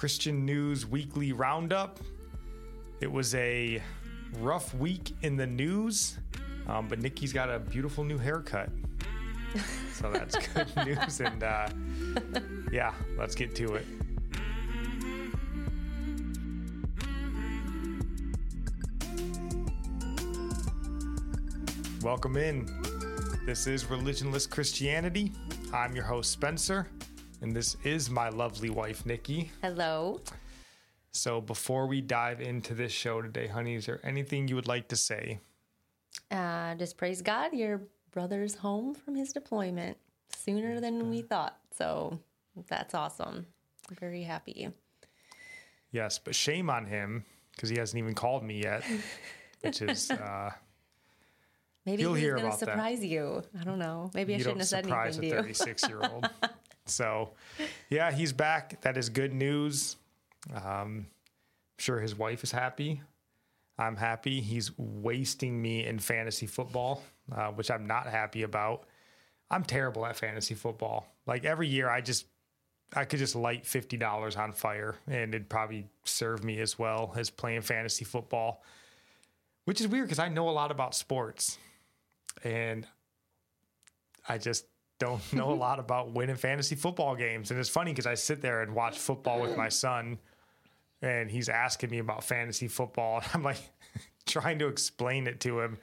Christian News Weekly Roundup. It was a rough week in the news, um, but Nikki's got a beautiful new haircut. so that's good news. And uh, yeah, let's get to it. Welcome in. This is Religionless Christianity. I'm your host, Spencer, and this is my lovely wife, Nikki. Hello. So, before we dive into this show today, honey, is there anything you would like to say? Uh, just praise God, your brother's home from his deployment sooner than we thought. So that's awesome. I'm very happy. Yes, but shame on him because he hasn't even called me yet, which is. Uh, Maybe You'll he's hear going to about that. surprise you. I don't know. Maybe I shouldn't have said surprise anything a to you. 36 year old. So, yeah, he's back. That is good news. Um, I'm sure his wife is happy. I'm happy. He's wasting me in fantasy football, uh, which I'm not happy about. I'm terrible at fantasy football. Like every year, I just I could just light fifty dollars on fire, and it'd probably serve me as well as playing fantasy football. Which is weird because I know a lot about sports, and I just don't know a mm-hmm. lot about winning fantasy football games. And it's funny because I sit there and watch football with my son, and he's asking me about fantasy football. And I'm like trying to explain it to him.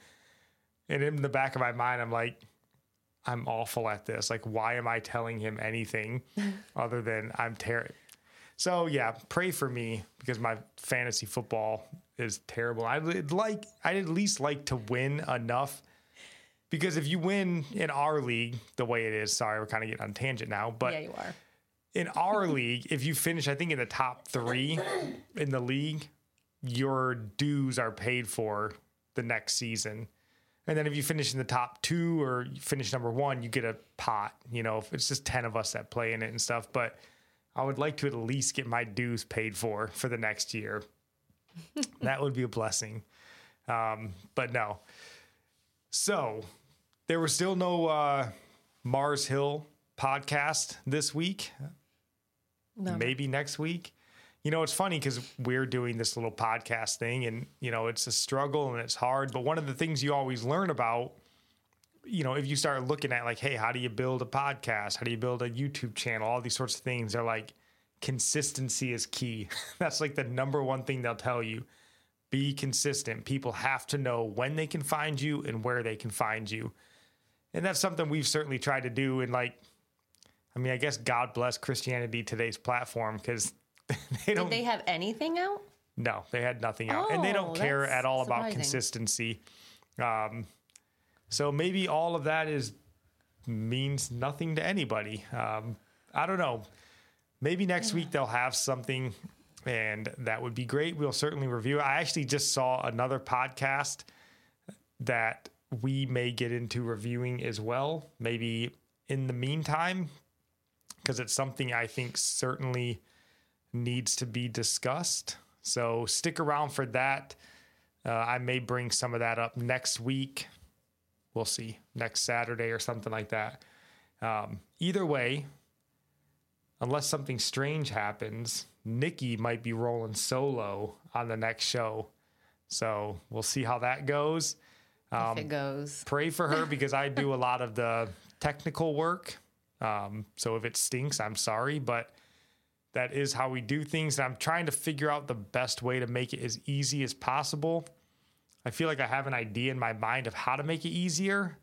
And in the back of my mind, I'm like, I'm awful at this. Like, why am I telling him anything other than I'm terrible? So yeah, pray for me because my fantasy football is terrible. I'd like, I'd at least like to win enough because if you win in our league the way it is, sorry, we're kind of getting on tangent now, but yeah, you are. in our league, if you finish, I think in the top three in the league, your dues are paid for the next season. And then if you finish in the top two or you finish number one, you get a pot. You know, if it's just 10 of us that play in it and stuff. But I would like to at least get my dues paid for for the next year. that would be a blessing. Um, but no. So there was still no uh, Mars Hill podcast this week. No. Maybe next week. You know, it's funny because we're doing this little podcast thing and, you know, it's a struggle and it's hard. But one of the things you always learn about, you know, if you start looking at like, hey, how do you build a podcast? How do you build a YouTube channel? All these sorts of things. They're like, consistency is key. That's like the number one thing they'll tell you. Be consistent. People have to know when they can find you and where they can find you. And that's something we've certainly tried to do. And like, I mean, I guess God bless Christianity today's platform because they don't. Did they have anything out? no, they had nothing out, and they don't Oh, care at all about consistency. Um, so maybe all of that is means nothing to anybody. Um, I don't know. Maybe next week they'll have something, and that would be great. We'll certainly review. it. I actually just saw another podcast that we may get into reviewing as well. Maybe in the meantime, because it's something I think certainly needs to be discussed. So stick around for that. Uh, I may bring some of that up next week. We'll see next Saturday or something like that. Um, either way, unless something strange happens, Nikki might be rolling solo on the next show. So we'll see how that goes. Um, if it goes. pray for her because I do a lot of the technical work. Um, so if it stinks, I'm sorry, but that is how we do things. And I'm trying to figure out the best way to make it as easy as possible. I feel like I have an idea in my mind of how to make it easier.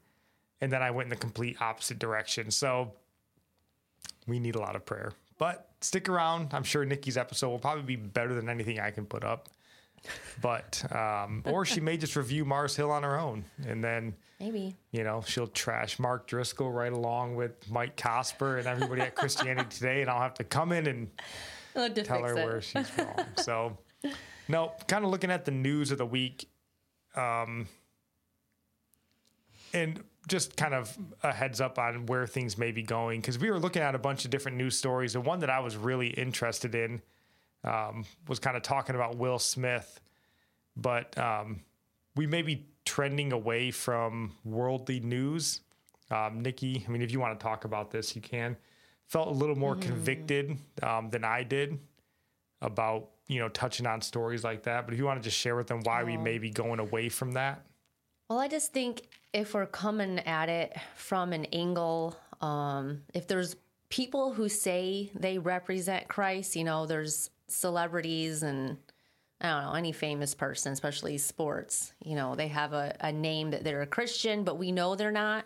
And then I went in the complete opposite direction. So we need a lot of prayer. But stick around. I'm sure Nikki's episode will probably be better than anything I can put up. But, um, or she may just review Mars Hill on her own. And then Maybe. you know, she'll trash Mark Driscoll right along with Mike Cosper and everybody at Christianity Today, and I'll have to come in and tell her it. where she's wrong. So, no, kind of looking at the news of the week, um, and just kind of a heads up on where things may be going because we were looking at a bunch of different news stories. And one that I was really interested in um, was kind of talking about Will Smith, but um, we may be trending away from worldly news. Um, Nikki, I mean, if you want to talk about this, you can. Felt a little more convicted um, than I did about you know touching on stories like that. But if you want to just share with them why we may be going away from that, Well, I just think if we're coming at it from an angle, um, if there's people who say they represent Christ, you know, there's celebrities and I don't know, any famous person, especially sports, you know, they have a, a name that they're a Christian, but we know they're not.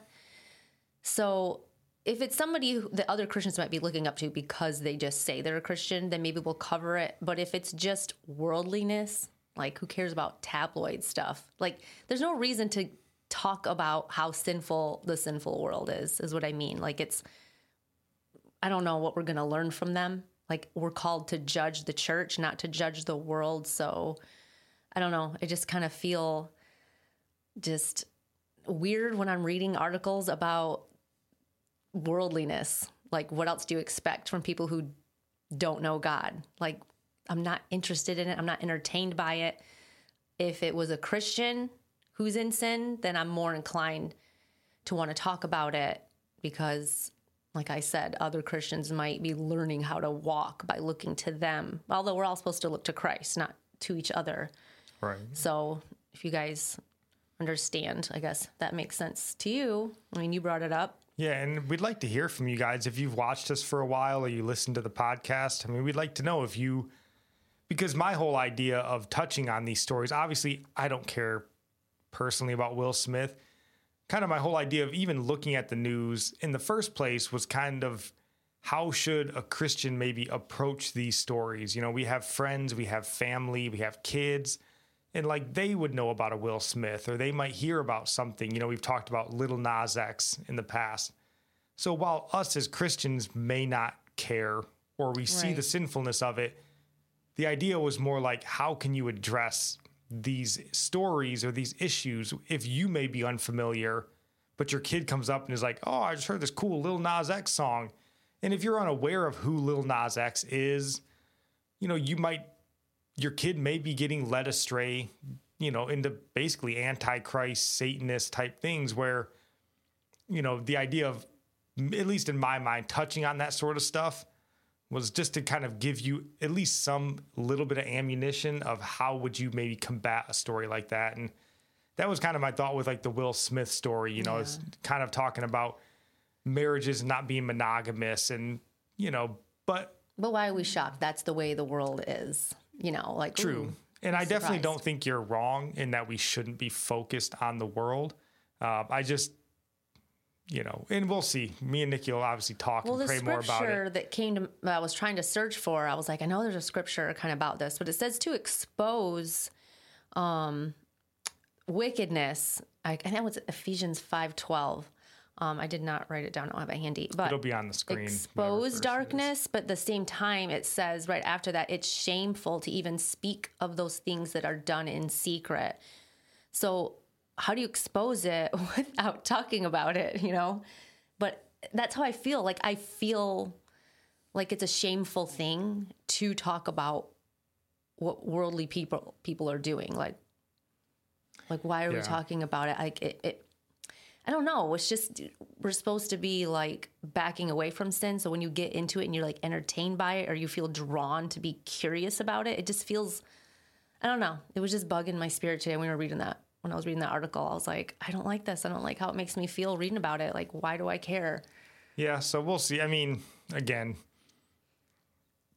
So if it's somebody that other Christians might be looking up to because they just say they're a Christian, then maybe we'll cover it. But if it's just worldliness, like who cares about tabloid stuff? Like there's no reason to talk about how sinful the sinful world is, is what I mean. Like it's, I don't know what we're going to learn from them. Like we're called to judge the church, not to judge the world. So I don't know. I just kind of feel just weird when I'm reading articles about worldliness. Like, what else do you expect from people who don't know God? Like, I'm not interested in it. I'm not entertained by it. If it was a Christian who's in sin, then I'm more inclined to want to talk about it because, like I said, other Christians might be learning how to walk by looking to them. Although we're all supposed to look to Christ, not to each other. right? So if you guys understand, I guess that makes sense to you. I mean, you brought it up. Yeah, and we'd like to hear from you guys if you've watched us for a while or you listen to the podcast. I mean, we'd like to know if you, because my whole idea of touching on these stories, obviously, I don't care personally about Will Smith. Kind of my whole idea of even looking at the news in the first place was kind of how should a Christian maybe approach these stories? You know, we have friends, we have family, we have kids, and like they would know about a Will Smith or they might hear about something. You know, we've talked about Little Nas X in the past. So while us as Christians may not care or we see the sinfulness of it, the idea was more like how can you address these stories or these issues if you may be unfamiliar, but your kid comes up and is like, "Oh, I just heard this cool Lil Nas X song," and if you're unaware of who Lil Nas X is, you know you might your kid may be getting led astray, you know, into basically antichrist, Satanist type things where, you know, the idea of, at least in my mind, touching on that sort of stuff was just to kind of give you at least some little bit of ammunition of how would you maybe combat a story like that. And that was kind of my thought with like the Will Smith story, you know, it's kind of talking about marriages not being monogamous and, you know, but But why are we shocked? That's the way the world is. You know, like True. ooh, and I definitely don't think you're wrong in that we shouldn't be focused on the world. Uh, I just, you know, and we'll see. Me and Nikki will obviously talk Well, and pray more about it. the scripture it. that came to, I was trying to search for, I was like, I know there's a scripture kind of about this, but it says to expose um, wickedness. I, I know it's Ephesians five twelve. Um, I did not write it down. I don't have it handy, but It'll be on the screen. expose it darkness, but at the same time, it says right after that, it's shameful to even speak of those things that are done in secret. So, how do you expose it without talking about it, you know? But that's how I feel. Like, I feel like it's a shameful thing to talk about what worldly people people are doing. Like, like why are we talking about it? Like, it, it I don't know. It's just we're supposed to be like backing away from sin. So when you get into it and you're like entertained by it or you feel drawn to be curious about it, it just feels I don't know. It was just bugging my spirit today when we were reading that. When I was reading that article, I was like, I don't like this. I don't like how it makes me feel reading about it. Like, why do I care? Yeah, so we'll see. I mean, again,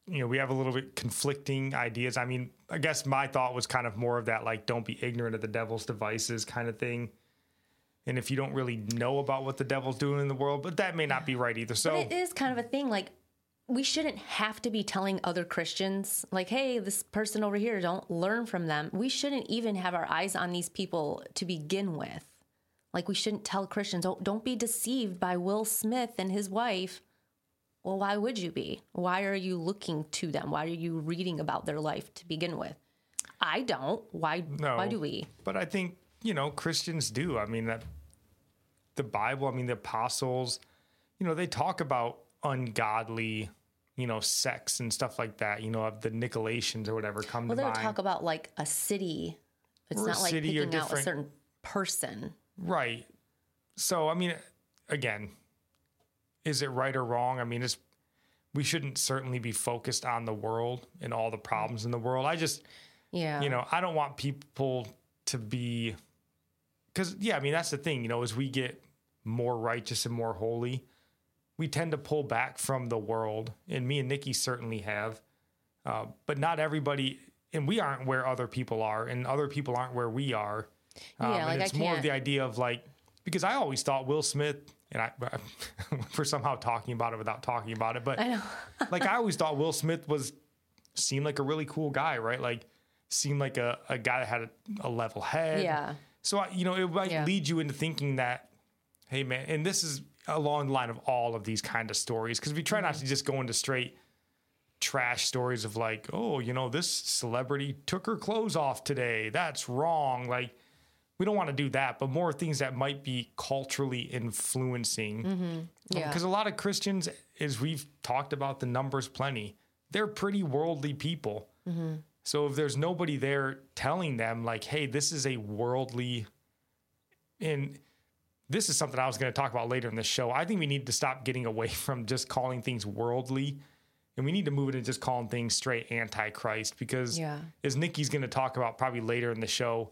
you know, we have a little bit conflicting ideas. I mean, I guess my thought was kind of more of that, like, don't be ignorant of the devil's devices kind of thing. And if you don't really know about what the devil's doing in the world, but that may not be right either. So, But it is kind of a thing. Like, we shouldn't have to be telling other Christians, like, hey, this person over here, don't learn from them. We shouldn't even have our eyes on these people to begin with. Like, we shouldn't tell Christians, oh, don't be deceived by Will Smith and his wife. Well, why would you be? Why are you looking to them? Why are you reading about their life to begin with? I don't. Why? No. Why do we? But I think, you know, Christians do. I mean, that the Bible, I mean, the apostles, you know, they talk about ungodly, you know, sex and stuff like that, you know, of the Nicolaitans or whatever come Well, to mind. talk about like a city. It's Or not like picking out a certain person. Right. So, I mean, again, is it right or wrong? I mean, it's we shouldn't certainly be focused on the world and all the problems in the world. I just, Yeah. you know, I don't want people to be because yeah, I mean that's the thing, you know, as we get more righteous and more holy, we tend to pull back from the world, and me and Nikki certainly have, uh, but not everybody, and we aren't where other people are, and other people aren't where we are. Um, Yeah, and like I it's more of can't- the idea of like because I always thought Will Smith and I we're somehow talking about it without talking about it, but like I always thought Will Smith was seemed like a really cool guy, right? Like seemed like a, a guy that had a, a level head. Yeah. So I, you know, it might Yeah. lead you into thinking that, hey man, and this is along the line of all of these kind of stories because we try not to mm-hmm. just go into straight trash stories of like, oh, you know, this celebrity took her clothes off today. That's wrong. Like, we don't want to do that, but more things that might be culturally influencing. Mm-hmm. Yeah. Because a lot of Christians, as we've talked about the numbers plenty, they're pretty worldly people. Mm-hmm. So if there's nobody there telling them, like, hey, this is a worldly, and this is something I was going to talk about later in the show. I think we need to stop getting away from just calling things worldly. And we need to move into just calling things straight antichrist because, Yeah. as Nikki's going to talk about probably later in the show,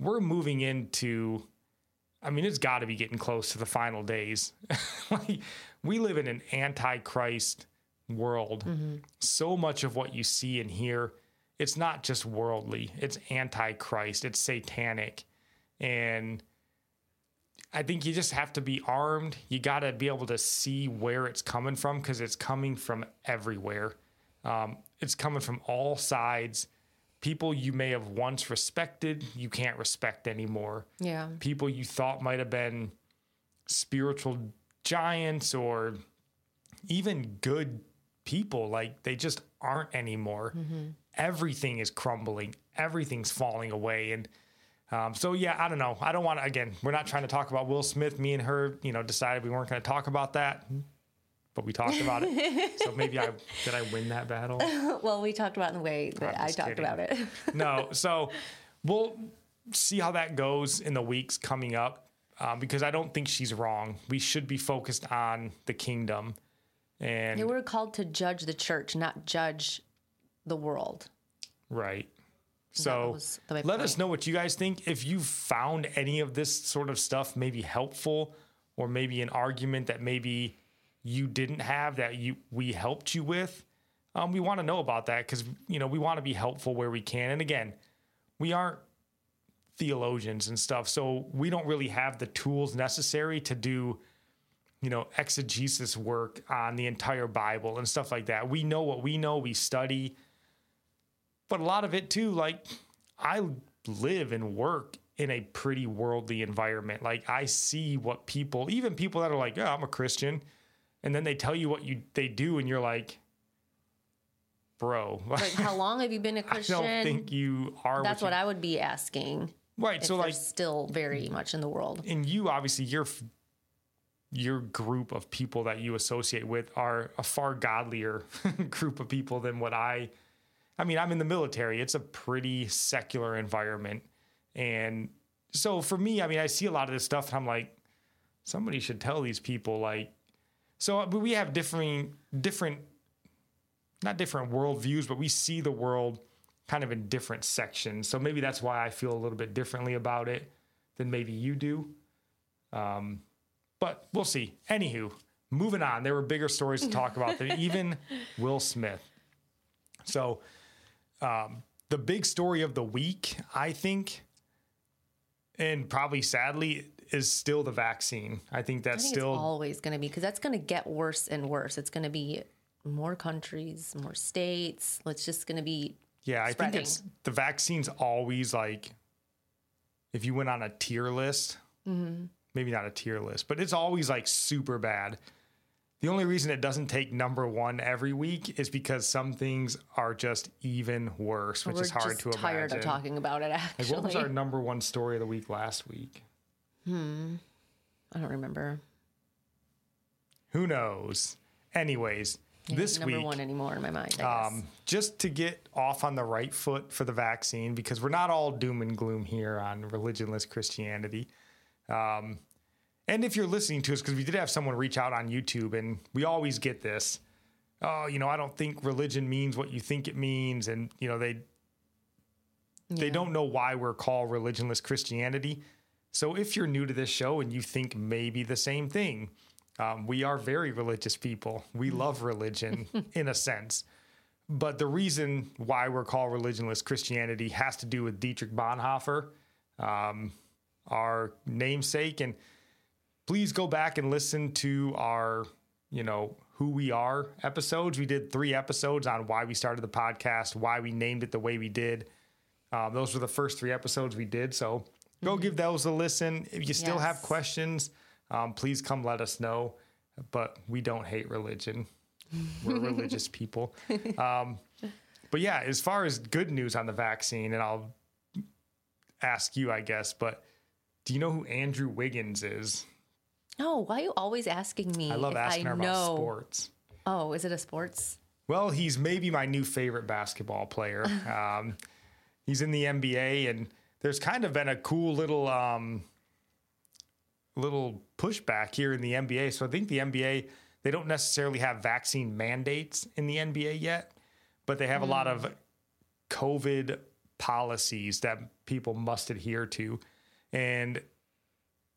we're moving into I mean, it's got to be getting close to the final days. like, we live in an antichrist world. Mm-hmm. So much of what you see and hear, it's not just worldly, it's antichrist, it's satanic. And I think you just have to be armed. You got to be able to see where it's coming from because it's coming from everywhere. Um, it's coming from all sides. People you may have once respected, you can't respect anymore Yeah. people you thought might have been spiritual giants or even good people like they just aren't anymore everything is crumbling everything's falling away and um, so yeah i don't know i don't want to again we're not trying to talk about will smith me and her you know decided we weren't going to talk about that but we talked about it so maybe i did i win that battle Well, we talked about it in the way that I talked kidding. about it. no. So we'll see how that goes in the weeks coming up um, because I don't think she's wrong. We should be focused on the kingdom. And Yeah, we're called to judge the church, not judge the world. right. So was the- my let us know what you guys think. If you found any of this sort of stuff maybe helpful or maybe an argument that maybe you didn't have that you we helped you with, um, we want to know about that because you know we want to be helpful where we can. And again, we aren't theologians and stuff, so we don't really have the tools necessary to do you know exegesis work on the entire Bible and stuff like that. We know what we know. We study, but a lot of it too, like I live and work in a pretty worldly environment. Like I see what people, even people that are like, "Yeah, I'm a Christian," and then they tell you what you they do, and you're like, "Bro, Like, how long have you been a Christian? I don't think you are." That's you, what I would be asking. right. So like, still very much in the world. and you obviously your your group of people that you associate with are a far godlier group of people than what I I mean, I'm in the military. It's a pretty secular environment. And so for me, I mean, I see a lot of this stuff and I'm like somebody should tell these people like so but we have differing different not different worldviews, but we see the world kind of in different sections. So maybe that's why I feel a little bit differently about it than maybe you do. Um, but we'll see. Anywho, moving on. There were bigger stories to talk about than even Will Smith. So, um, the big story of the week, I think, and probably sadly, is still the vaccine. I think I that's think still always going to be because that's going to get worse and worse. It's going to be more countries, more states. It's just going to be Yeah, I spreading. think it's the vaccine's always like if you went on a tier list, Mm-hmm. maybe not a tier list, but it's always like super bad. The only reason it doesn't take number one every week is because some things are just even worse, which We're is hard just to tired imagine. of talking about it. Actually, Like, what was our number one story of the week last week? Hmm, I don't remember. Who knows? Anyways, this number week, one anymore in my mind. Um, just to get off on the right foot for the vaccine, because we're not all doom and gloom here on religionless Christianity. Um, and if you're listening to us, because we did have someone reach out on YouTube, and we always get this. Oh, you know, I don't think religion means what you think it means, and you know they they don't know why we're called religionless Christianity. So if you're new to this show and you think maybe the same thing, um, we are very religious people. We love religion in a sense. But the reason why we're called religionless Christianity has to do with Dietrich Bonhoeffer, um, our namesake. And please go back and listen to our, you know, who we are episodes. We did three episodes on why we started the podcast, why we named it the way we did. Um, those were the first three episodes we did. So go give those a listen. If you still have questions, um, please come let us know. But we don't hate religion. We're religious people. Um, but yeah, as far as good news on the vaccine, and I'll ask you, I guess, but do you know who Andrew Wiggins is? No, why are you always asking me? I love if asking I her know? about sports. Oh, is it a sports? Well, he's maybe my new favorite basketball player. Um, he's in the NBA, and there's kind of been a cool little um, little pushback here in the NBA. So I think the NBA they don't necessarily have vaccine mandates in the NBA yet, but they have a lot of COVID policies that people must adhere to. And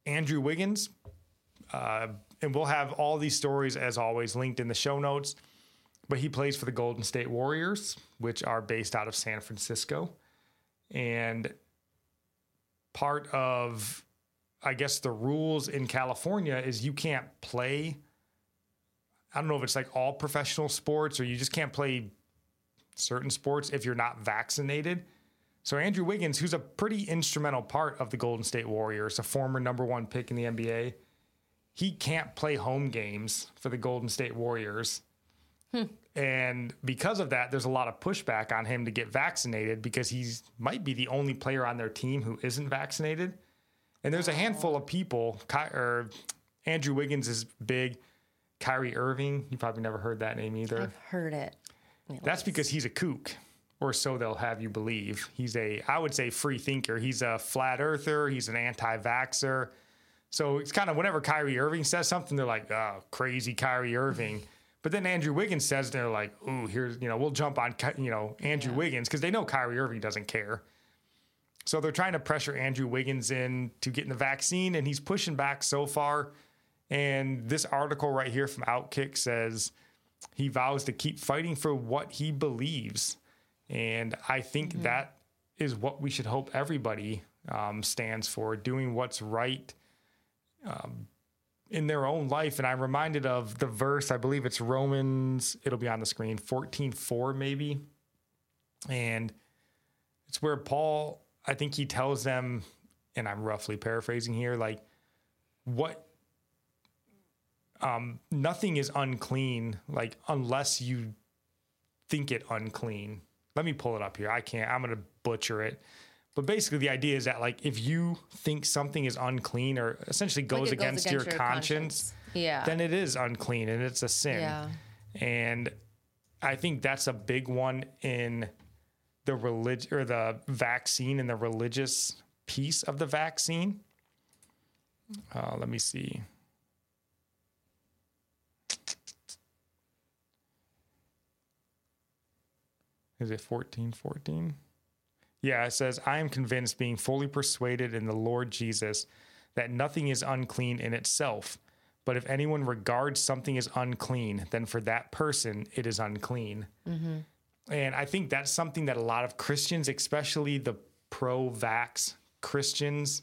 Andrew Wiggins, uh, and we'll have all these stories as always linked in the show notes. But he plays for the Golden State Warriors, which are based out of San Francisco. And part of, I guess, the rules in California is you can't play. I don't know if it's like all professional sports or you just can't play certain sports if you're not vaccinated. So Andrew Wiggins, who's a pretty instrumental part of the Golden State Warriors, a former number one pick in the NBA, he can't play home games for the Golden State Warriors. Hmm. And because of that, there's a lot of pushback on him to get vaccinated because he's might be the only player on their team who isn't vaccinated. And there's a handful of people. Ky- Or Andrew Wiggins is big. Kyrie Irving, you probably never heard that name either. I've heard it. That's because he's a kook, or so they'll have you believe. He's a, I would say, free thinker. He's a flat earther. He's an anti-vaxxer. So it's kind of whenever Kyrie Irving says something, they're like, "Oh, crazy Kyrie Irving." But then Andrew Wiggins says, they're like, "Ooh, here's you know, we'll jump on you know Andrew Wiggins because they know Kyrie Irving doesn't care." So they're trying to pressure Andrew Wiggins in to getting the vaccine, and he's pushing back so far. And this article right here from Outkick says he vows to keep fighting for what he believes. And I think that is what we should hope everybody um, stands for doing what's right um, in their own life. And I'm reminded of the verse, I believe it's Romans, it'll be on the screen, 14 4 maybe. And it's where Paul, I think he tells them, and I'm roughly paraphrasing here, like, what um, nothing is unclean, like unless you think it unclean. Let me pull it up here. I can't. I'm gonna butcher it. But basically, the idea is that like if you think something is unclean or essentially goes, Like it against, your, conscience, Yeah. then it is unclean and it's a sin. yeah. And I think that's a big one in the relig- or the vaccine and the religious piece of the vaccine. Uh, let me see. Is it 1414? Yeah, it says, I am convinced, being fully persuaded in the Lord Jesus, that nothing is unclean in itself. But if anyone regards something as unclean, then for that person it is unclean. And I think that's something that a lot of Christians, especially the pro vax Christians,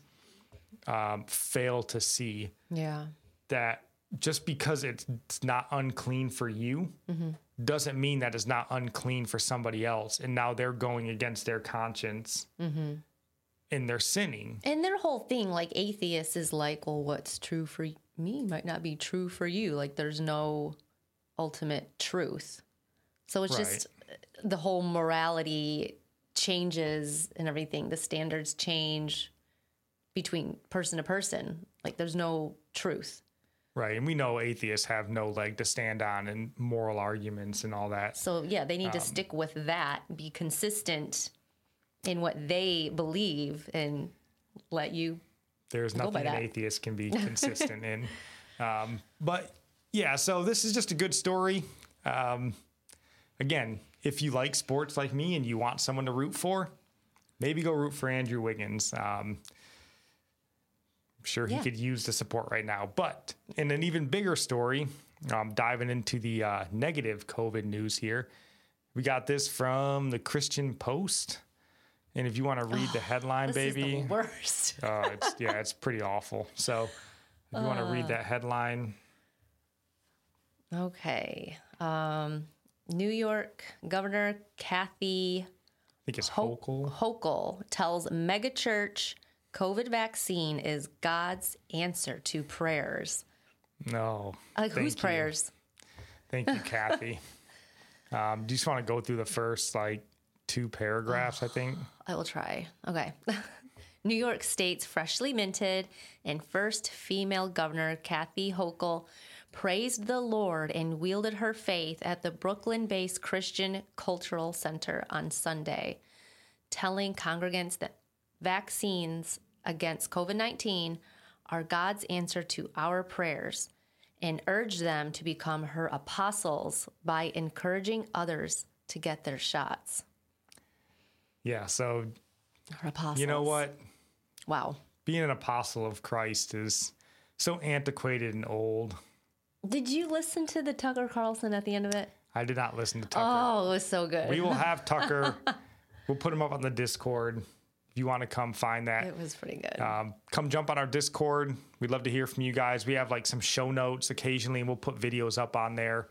um, fail to see Yeah. that just because it's, it's not unclean for you doesn't mean that it's not unclean for somebody else. And now they're going against their conscience mm-hmm. and they're sinning. And their whole thing, like atheists, is like, well, what's true for me might not be true for you. Like there's no ultimate truth. So it's just the whole morality changes and everything. The standards change between person to person. Like there's no truth. Right. And we know atheists have no leg to stand on in moral arguments and all that. So yeah, they need Um, to stick with that, be consistent in what they believe and let you There's nothing an atheist can be consistent in. Um, but yeah, so this is just a good story. Um, again, if you like sports like me and you want someone to root for, maybe go root for Andrew Wiggins. Um, I'm sure he Yeah. could use the support right now. But in an even bigger story, um, diving into the uh, negative COVID news here, we got this from the Christian Post. And if you want to read the headline, baby, the worst. uh, it's, yeah, it's pretty awful. So if you want to Uh. read that headline, Okay. Um, New York Governor Kathy I think it's Ho- Hochul. Hochul tells megachurch COVID vaccine is God's answer to prayers. No. Like whose you. prayers? Thank you, Kathy. um, do you just want to go through the first like two paragraphs? I think. I will try. Okay. New York State's freshly minted and first female governor, Kathy Hochul, praised the Lord and wielded her faith at the Brooklyn based Christian Cultural Center on Sunday, telling congregants that vaccines against COVID 19 are God's answer to our prayers and urged them to become her apostles by encouraging others to get their shots. Yeah. So Her apostles. you know what? Wow. Being an apostle of Christ is so antiquated and old. Did you listen to the Tucker Carlson at the end of it? I did not listen to Tucker. Oh, it was so good. We will have Tucker. we'll put him up on the Discord. If you want to come find that, it was pretty good. um, come jump on our Discord. We'd love to hear from you guys. We have like some show notes occasionally, and we'll put videos up on there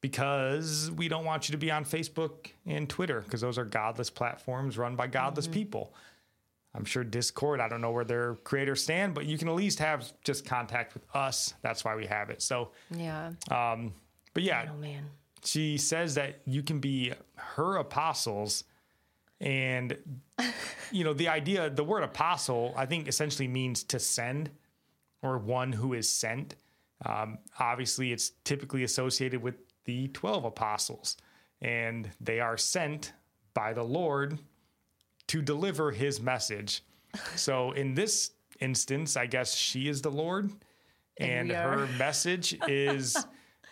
because we don't want you to be on Facebook and Twitter because those are godless platforms run by godless people. I'm sure Discord, I don't know where their creators stand, but you can at least have just contact with us. That's why we have it. So, yeah. but yeah, oh man. she says that you can be her apostles and you know the idea the word apostle i think essentially means to send or one who is sent. Um, obviously it's typically associated with the 12 apostles. And they are sent by the lord to deliver his message. So in this instance i guess she is the lord and, her message is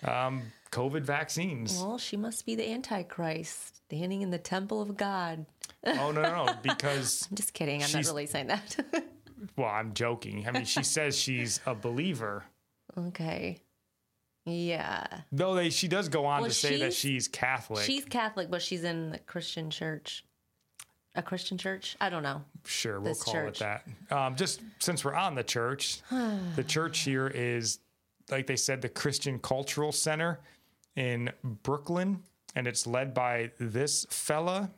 um, covid vaccines. Well, she must be the Antichrist standing in the temple of God. Oh no, no, no! Because I'm just kidding. I'm not really saying that. well, I'm joking. I mean, she says she's a believer, okay. Yeah. though they she does go on Well, to say that she's- Catholic. She's Catholic, but she's in the Christian church. A Christian church? I don't know. sure, we'll this call church. it that. Um, just since we're on the church, the church here is, like they said, the Christian Cultural Center in Brooklyn, and it's led by this fella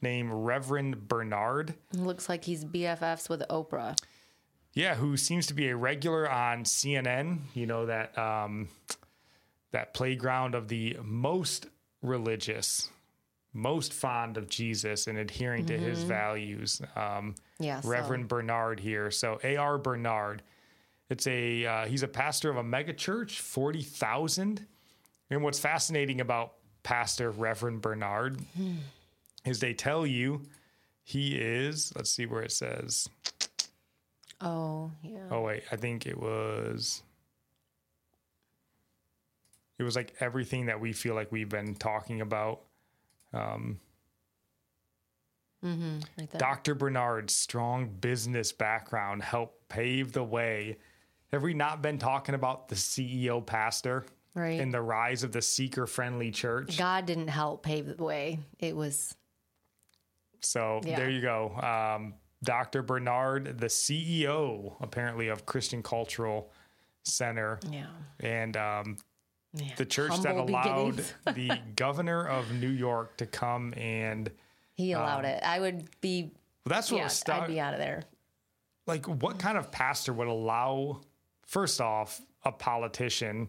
named Reverend Bernard. Looks like he's BFFs with Oprah. Yeah, who seems to be a regular on CNN. You know that um, that playground of the most religious, most fond of Jesus and adhering to his values. Um, Yeah. so- Reverend Bernard here. So A.R. Bernard. It's a uh, he's a pastor of a mega church, forty thousand. And what's fascinating about Pastor Reverend Bernard is they tell you he is. Let's see where it says. Oh, yeah. Oh wait, I think it was. It was like everything that we feel like we've been talking about. Um, mm-hmm, Like that. Dr. Bernard's strong business background helped pave the way. Have we not been talking about the CEO pastor Right. and the rise of the seeker friendly church? God didn't help pave the way. It was So Yeah. there you go. Um, Dr. Bernard, the CEO apparently of Christian Cultural Center, yeah. and um, yeah. the church that allowed the governor of New York to come and He allowed it. I would be well, that's what yeah, was I'd be out of there. like what kind of pastor would allow first off, a politician.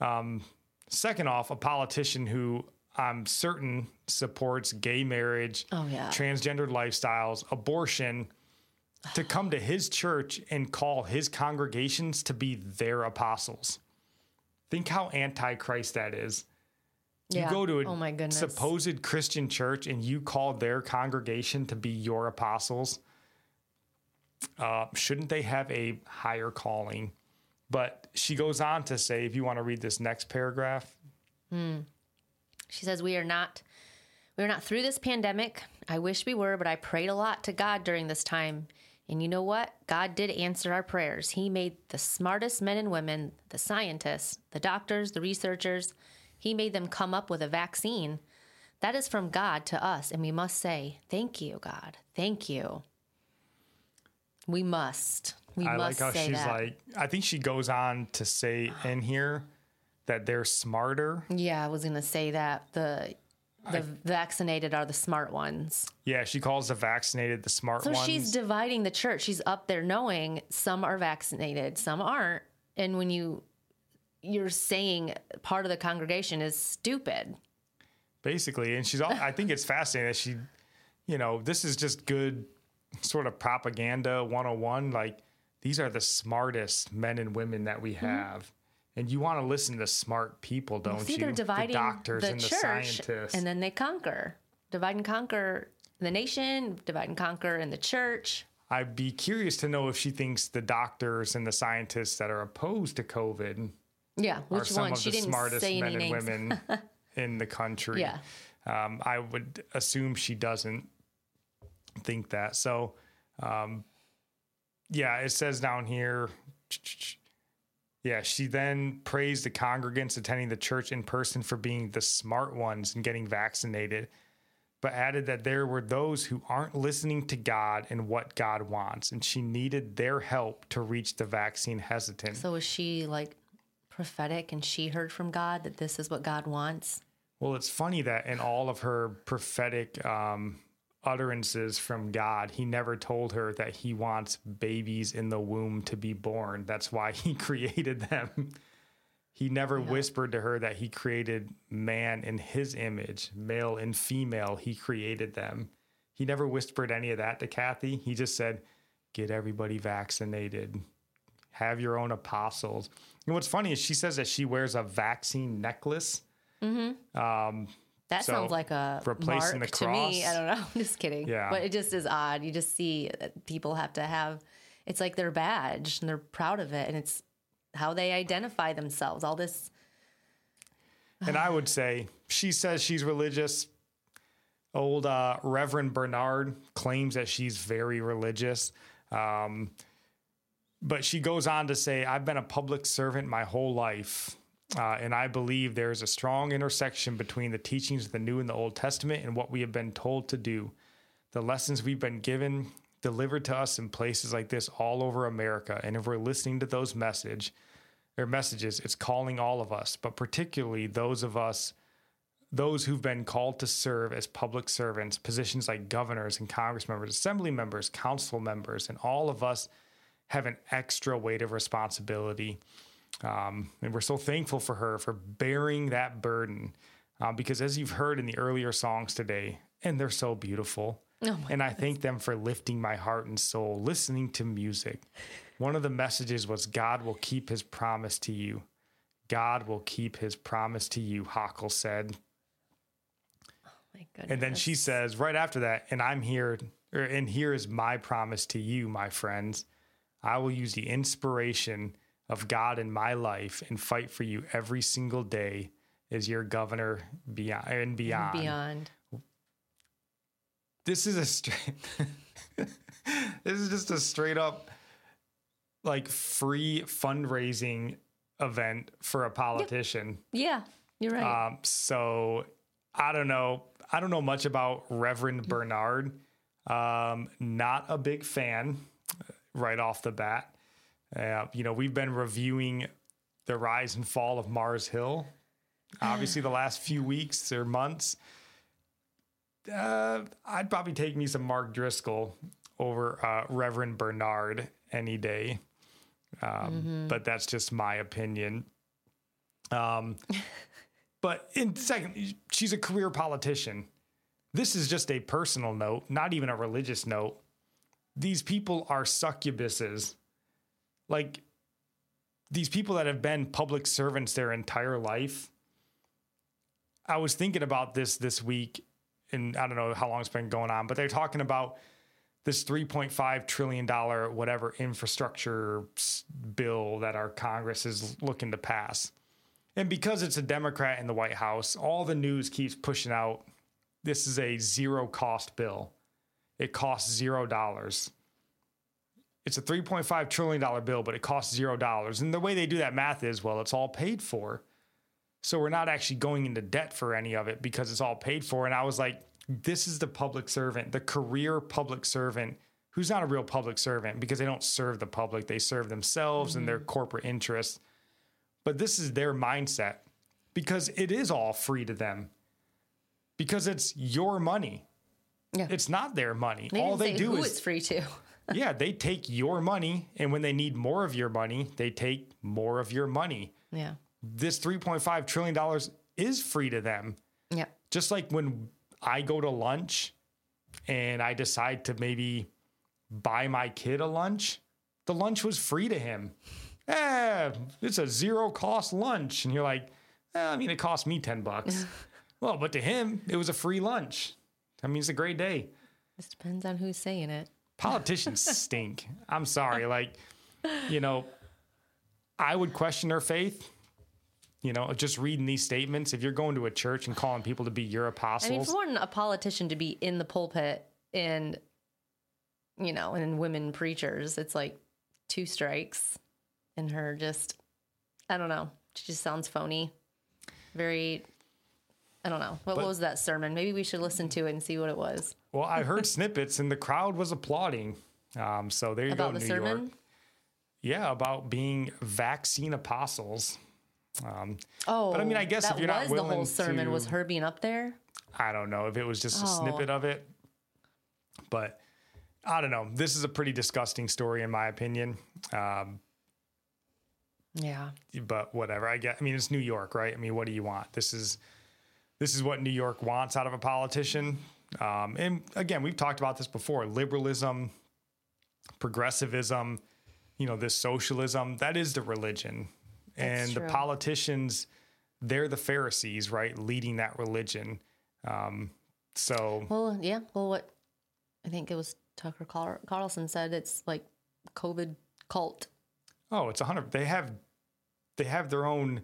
Um, second off, a politician who I'm certain supports gay marriage, Oh, yeah. transgendered lifestyles, abortion, to come to his church and call his congregations to be their apostles. Think how antichrist that is. You Yeah. go to a oh my goodness. supposed Christian church and you call their congregation to be your apostles. Uh, shouldn't they have a higher calling? But she goes on to say, if you want to read this next paragraph, hmm. She says, We are not we are not through this pandemic. I wish we were, but I prayed a lot to God during this time. And you know what? God did answer our prayers. He made the smartest men and women, the scientists, the doctors, the researchers. He made them come up with a vaccine. That is from God to us, and we must say, Thank you, God. Thank you. We must. We I like how she's that. like, I think she goes on to say in here that they're smarter. yeah, I was gonna say that. The the vaccinated are the smart ones. Yeah, she calls the vaccinated the smart So ones. she's dividing the church. She's up there knowing some are vaccinated, some aren't. And when you you're saying part of the congregation is stupid. basically and she's all i think it's fascinating that she you know this is just good sort of propaganda 101 like these are the smartest men and women that we have and you want to listen to smart people don't See, you they're dividing the doctors the and the scientists and then they conquer, divide and conquer the nation, divide and conquer in the church. i'd be curious to know if she thinks the doctors and the scientists that are opposed to covid Yeah, are some one? of She the smartest men and names. women in the country Yeah. um, i would assume she doesn't think that so um, yeah it says down here yeah she then praised the congregants attending the church in person for being the smart ones and getting vaccinated but added that there were those who aren't listening to god and what god wants and she needed their help to reach the vaccine hesitant So is she like prophetic and she heard from God that this is what God wants? Well, it's funny that in all of her prophetic um, utterances from God, he never told her that he wants babies in the womb to be born. That's why he created them. He never whispered to her that he created man in his image, male and female. He created them. He never whispered any of that to Kathy. He just said, get everybody vaccinated, have your own apostles. And what's funny is she says that she wears a vaccine necklace. Mm-hmm. Um, That So, sounds like a replacing mark the to me. I don't know. I'm just kidding. Yeah. But it just is odd. You just see that people have to have it's like their badge and they're proud of it and it's how they identify themselves. All this And I would say she says she's religious. Old uh, Reverend Bernard claims that she's very religious. Um, but she goes on to say, I've been a public servant my whole life. Uh, and I believe there is a strong intersection between the teachings of the New and the Old Testament and what we have been told to do. The lessons we've been given, delivered to us in places like this all over America. And if we're listening to those message, their messages, it's calling all of us, but particularly those of us, those who've been called to serve as public servants, positions like governors and congress members, assembly members, council members, and all of us have an extra weight of responsibility. Um, and we're so thankful for her for bearing that burden. Uh, because as you've heard in the earlier songs today, and they're so beautiful. and I thank them for lifting my heart and soul, listening to music. One of the messages was God will keep his promise to you. God will keep his promise to you, Hochul said. Oh my goodness. And then she says right after that, and I'm here, or, and here is my promise to you, my friends. I will use the inspiration of God in my life and fight for you every single day as your governor beyond and beyond. beyond. This is a straight. this is just a straight up, like free fundraising event for a politician. Yeah, you're right. Um, so I don't know. I don't know much about Reverend Bernard. Um, not a big fan right off the bat. Uh, you know, we've been reviewing the rise and fall of Mars Hill. Obviously, the last few weeks or months. Uh, I'd probably take me some Mark Driscoll over uh, Reverend Bernard any day. Um, But that's just my opinion. Um, but in second, she's a career politician. This is just a personal note, not even a religious note. These people are succubuses. Like these people that have been public servants their entire life. I was thinking about this this week, and I don't know how long it's been going on, but they're talking about this 3.5 trillion dollar whatever infrastructure bill that our Congress is looking to pass. And because it's a Democrat in the White House, all the news keeps pushing out this is a zero cost bill. It costs zero dollars. It's a $3.5 trillion bill, but it costs zero dollars. And the way they do that math is well, it's all paid for. So we're not actually going into debt for any of it because it's all paid for. And I was like, this is the public servant, the career public servant who's not a real public servant because they don't serve the public, they serve themselves and their mm-hmm. corporate interests. But this is their mindset because it is all free to them because it's your money. Yeah. It's not their money. They all they do is it's free to. Yeah, they take your money, and when they need more of your money, they take more of your money. Yeah. This $3.5 trillion is free to them. Yeah. Just like when I go to lunch and I decide to maybe buy my kid a lunch, the lunch was free to him. Eh, it's a zero cost lunch. And you're like, eh, I mean, it cost me 10 bucks. well, but to him, it was a free lunch. I mean, it's a great day This depends on who's saying it. Politicians stink. I'm sorry. Like, you know, I would question their faith. You know, just reading these statements. If you're going to a church and calling people to be your I mean, apostles, for one, a politician to be in the pulpit and, you know, and women preachers, it's like two strikes. And her just, I don't know. She just sounds phony. Very, I don't know. What, But- was that sermon? Maybe we should listen to it and see what it was. Well, I heard snippets and the crowd was applauding. Um, so there you About go, the New sermon? York. Yeah, about being vaccine apostles. Um, Oh, But I mean, I guess if you're not was the whole willing sermon was her being up there. I don't know if it was just a Oh. snippet of it, but I don't know. This is a pretty disgusting story, in my opinion. Um, Yeah. but whatever. I get. I mean, it's New York, right? I mean, what do you want? This is this is what New York wants out of a politician. Um, and again, we've talked about this before: liberalism, progressivism, you know, this socialism. That is the religion, and the politicians, they're the Pharisees, right? Leading that religion. Um, so Well, yeah. Well, what I think it was Tucker Carl- Carlson said it's like COVID cult. Oh, it's a hundred. They have, they have their own.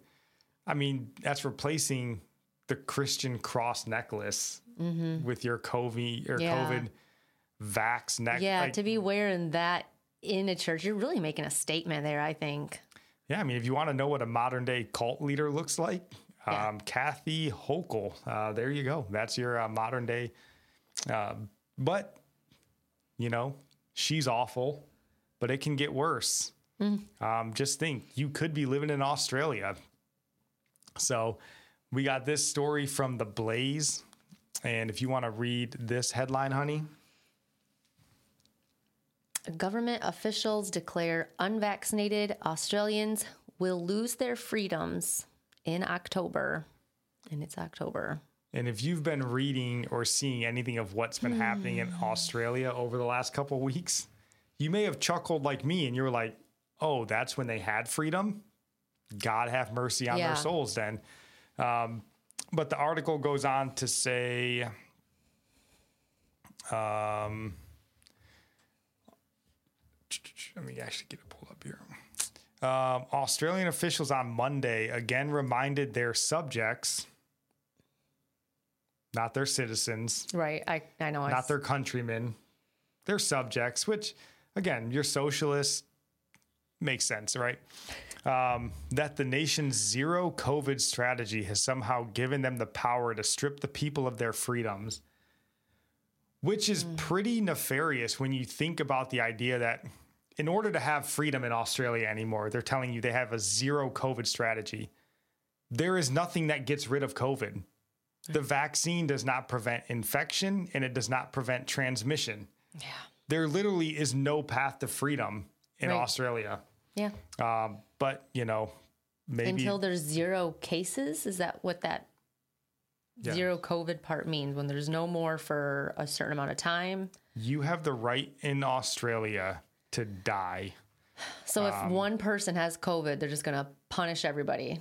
I mean, that's replacing the Christian cross necklace with your COVID or Mm-hmm. Yeah. COVID vax neck. Yeah, like- to be wearing that in a church, you're really making a statement there. I think. yeah. I mean, if you want to know what a modern day cult leader looks like, Yeah. um, Kathy Hochul. Uh, there you go. That's your uh, modern day. Uh, but you know, she's awful, but it can get worse. Um, just think, you could be living in Australia. So we got this story from the Blaze. And if you want to read this headline, honey, Government officials declare unvaccinated Australians will lose their freedoms in October. And it's October. and if you've been reading or seeing anything of what's been happening in hmm. Australia over the last couple of weeks, you may have chuckled like me and you were like, oh, that's when they had freedom. God have mercy on Yeah. their souls then. Um, but the article goes on to say, um, let me actually get it pulled up here. Um, Australian officials on Monday again reminded their subjects, not their citizens, Right. I, I know. Not s- their countrymen, their subjects, which again, you're socialist, makes sense, right? Um, that the nation's zero COVID strategy has somehow given them the power to strip the people of their freedoms, which is pretty nefarious when you think about the idea that in order to have freedom in Australia anymore, they're telling you they have a zero COVID strategy. There is nothing that gets rid of COVID. The vaccine does not prevent infection and it does not prevent transmission. Yeah. There literally is no path to freedom in Right. Australia. Yeah. Um, but you know, maybe Until there's zero cases, is that what that Yeah. zero COVID part means? When there's no more for a certain amount of time. you have the right in Australia to die. So if Um, one person has COVID, they're just gonna punish everybody.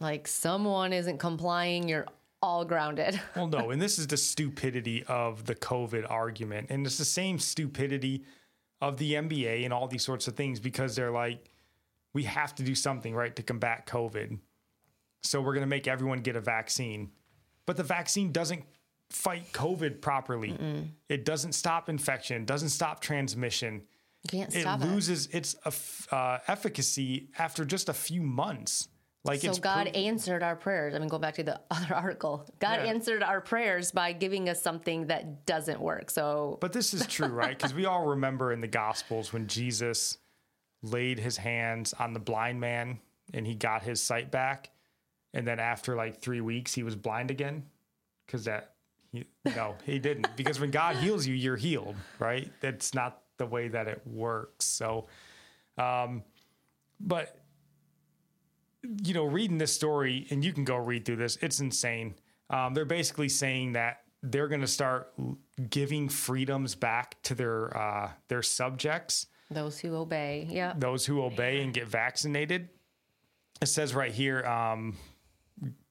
Like someone isn't complying, you're all grounded. Well, no, and this is the stupidity of the COVID argument. And it's the same stupidity of the NBA and all these sorts of things because they're like, we have to do something, right, to combat COVID. So we're going to make everyone get a vaccine. But the vaccine doesn't fight COVID properly. It doesn't stop infection, doesn't stop transmission. You can't It stop it. loses its uh, efficacy after just a few months. Like So it's God prov- answered our prayers. I mean, go back to the other article. God Yeah. answered our prayers by giving us something that doesn't work. So But this is true, right? Because we all remember in the Gospels when Jesus laid his hands on the blind man and he got his sight back. And then after like three weeks, he was blind again. Because that, he, no, he didn't. Because when God heals you, you're healed, right? That's not the way that it works. So, um, but, you know, reading this story, and you can go read through this, it's insane. Um, they're basically saying that they're going to start giving freedoms back to their uh, their subjects, those who obey, yeah. those who obey and get vaccinated. It says right here, um,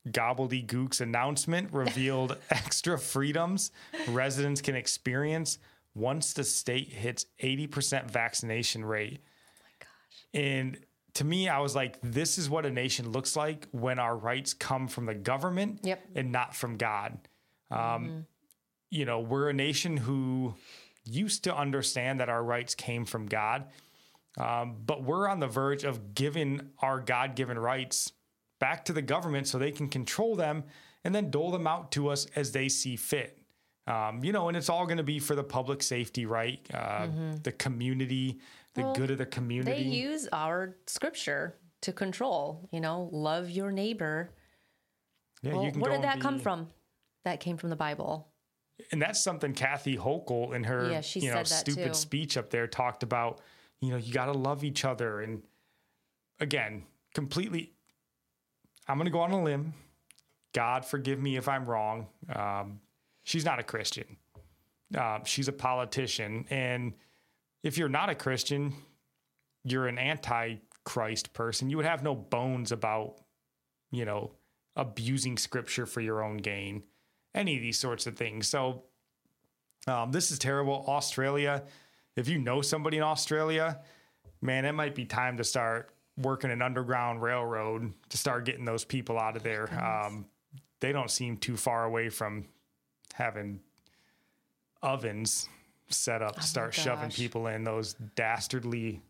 Gobbledygook's announcement revealed extra freedoms residents can experience once the state hits 80% vaccination rate. Oh my gosh. And to me, I was like, this is what a nation looks like when our rights come from the government Yep. and not from God. Um, You know, we're a nation who used to understand that our rights came from God, um, but we're on the verge of giving our God given rights back to the government so they can control them and then dole them out to us as they see fit. Um, you know, and it's all going to be for the public safety, right? Uh, The community, the good of the community. They use our scripture to control, you know, love your neighbor. Yeah, Well, you can where did that and come from? That came from the Bible. And that's something Kathy Hochul in her Yeah, she you know stupid too. speech up there talked about. You know, you got to love each other, and again, completely. I'm going to go on a limb. God forgive me if I'm wrong. Um, she's not a Christian. Um, she's a politician, and if you're not a Christian, you're an anti-Christ person. You would have no bones about, you know, abusing Scripture for your own gain any of these sorts of things. So um, this is terrible. Australia, if you know somebody in Australia, man, it might be time to start working an underground railroad to start getting those people out of there. Um, they don't seem too far away from having ovens set up to start shoving people in those dastardly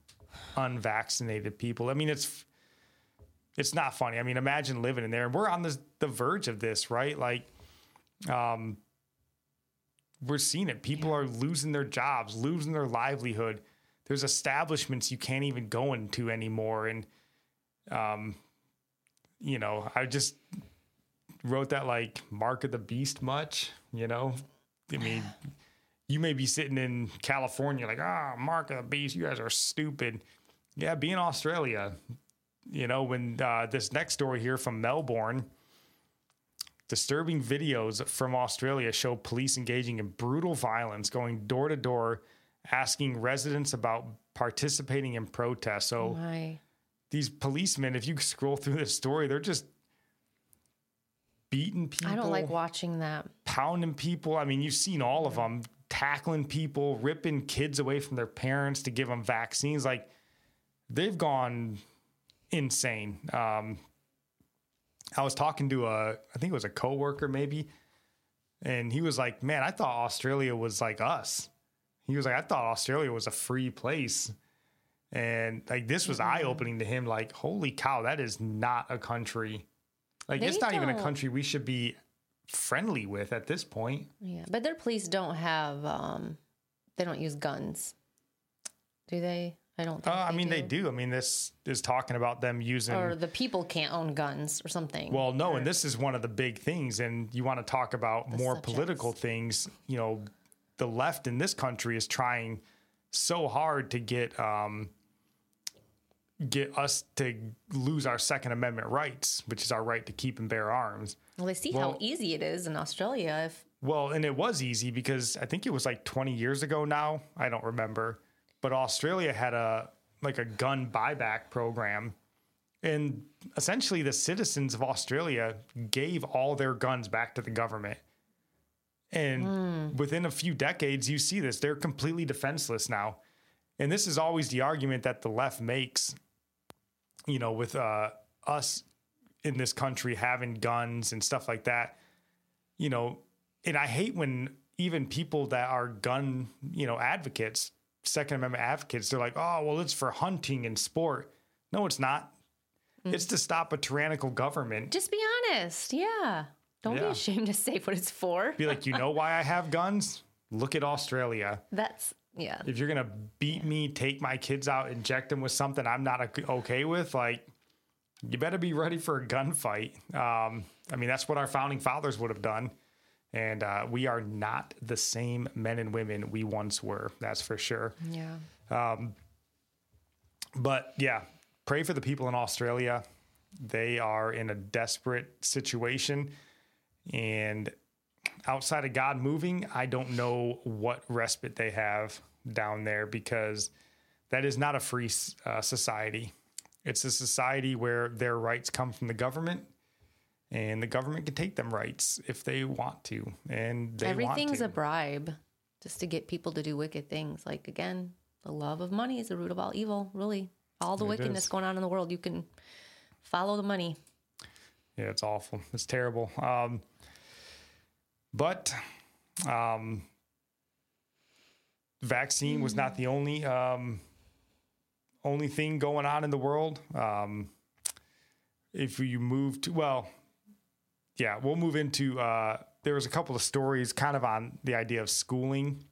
unvaccinated people. I mean, it's it's not funny. I mean, imagine living in there. And we're on the the verge of this, right? Like, um, we're seeing it. People are losing their jobs, losing their livelihood. There's establishments you can't even go into anymore. And, um, you know, I just wrote that like mark of the beast much, you know? I mean, you may be sitting in California like, ah, mark of the beast, you guys are stupid. Yeah, be in Australia. You know, when uh, this next story here from Melbourne, disturbing videos from Australia show police engaging in brutal violence, going door to door, asking residents about participating in protests. So My, these policemen, if you scroll through this story, they're just beating people I don't like watching that. pounding people. I mean, you've seen all of them tackling people, ripping kids away from their parents to give them vaccines. Like they've gone insane. Um, I was talking to a, I think it was a coworker maybe, and he was like, "Man, I thought Australia was like us." He was like, "I thought Australia was a free place." And like this was eye opening to him. Like, holy cow, that is not a country. Like, it's They not even a country we should be friendly with at this point. Yeah, but their police don't have. um They don't use guns, do they? I don't. Uh, I mean, they do. I mean, this is talking about them using. Or the people can't own guns or something. well, no, and this is one of the big things. And you want to talk about more subjects. political things. You know, the left in this country is trying so hard to get um, get us to lose our Second Amendment rights, which is our right to keep and bear arms. Well, they see Well- how easy it is in Australia. If Well, and it was easy because I think it was like 20 years ago now. I don't remember. But Australia had a like a gun buyback program. And essentially the citizens of Australia gave all their guns back to the government. And hmm. within a few decades you see this. They're completely defenseless now. And this is always the argument that the left makes, you know, with uh, us in this country having guns and stuff like that. You know, and I hate when even people that are gun, you know, advocates, Second Amendment advocates, they're like, oh, well, it's for hunting and sport. No, it's not. It's to stop a tyrannical government. just be honest, yeah. Don't be ashamed to say what it's for. Be like, you know why I have guns? Look at Australia. That's yeah. If you're gonna beat me, take my kids out, inject them with something I'm not okay with, like, you better be ready for a gunfight. Um, I mean, that's what our founding fathers would have done. And uh, we are not the same men and women we once were. That's for sure. Yeah. But yeah, pray for the people in Australia. They are in a desperate situation. And outside of God moving, I don't know what respite they have down there because that is not a free uh, society. It's a society where their rights come from the government. And the government can take them rights if they want to, and they Everything's want to. a bribe just to get people to do wicked things. Like again, the love of money is the root of all evil, really. All the It wickedness is. going on in the world, you can follow the money. Yeah, it's awful. It's terrible. Um, but um, vaccine was not the only um, only thing going on in the world. Um, if you move to well, yeah, we'll move into. Uh, there was a couple of stories kind of on the idea of schooling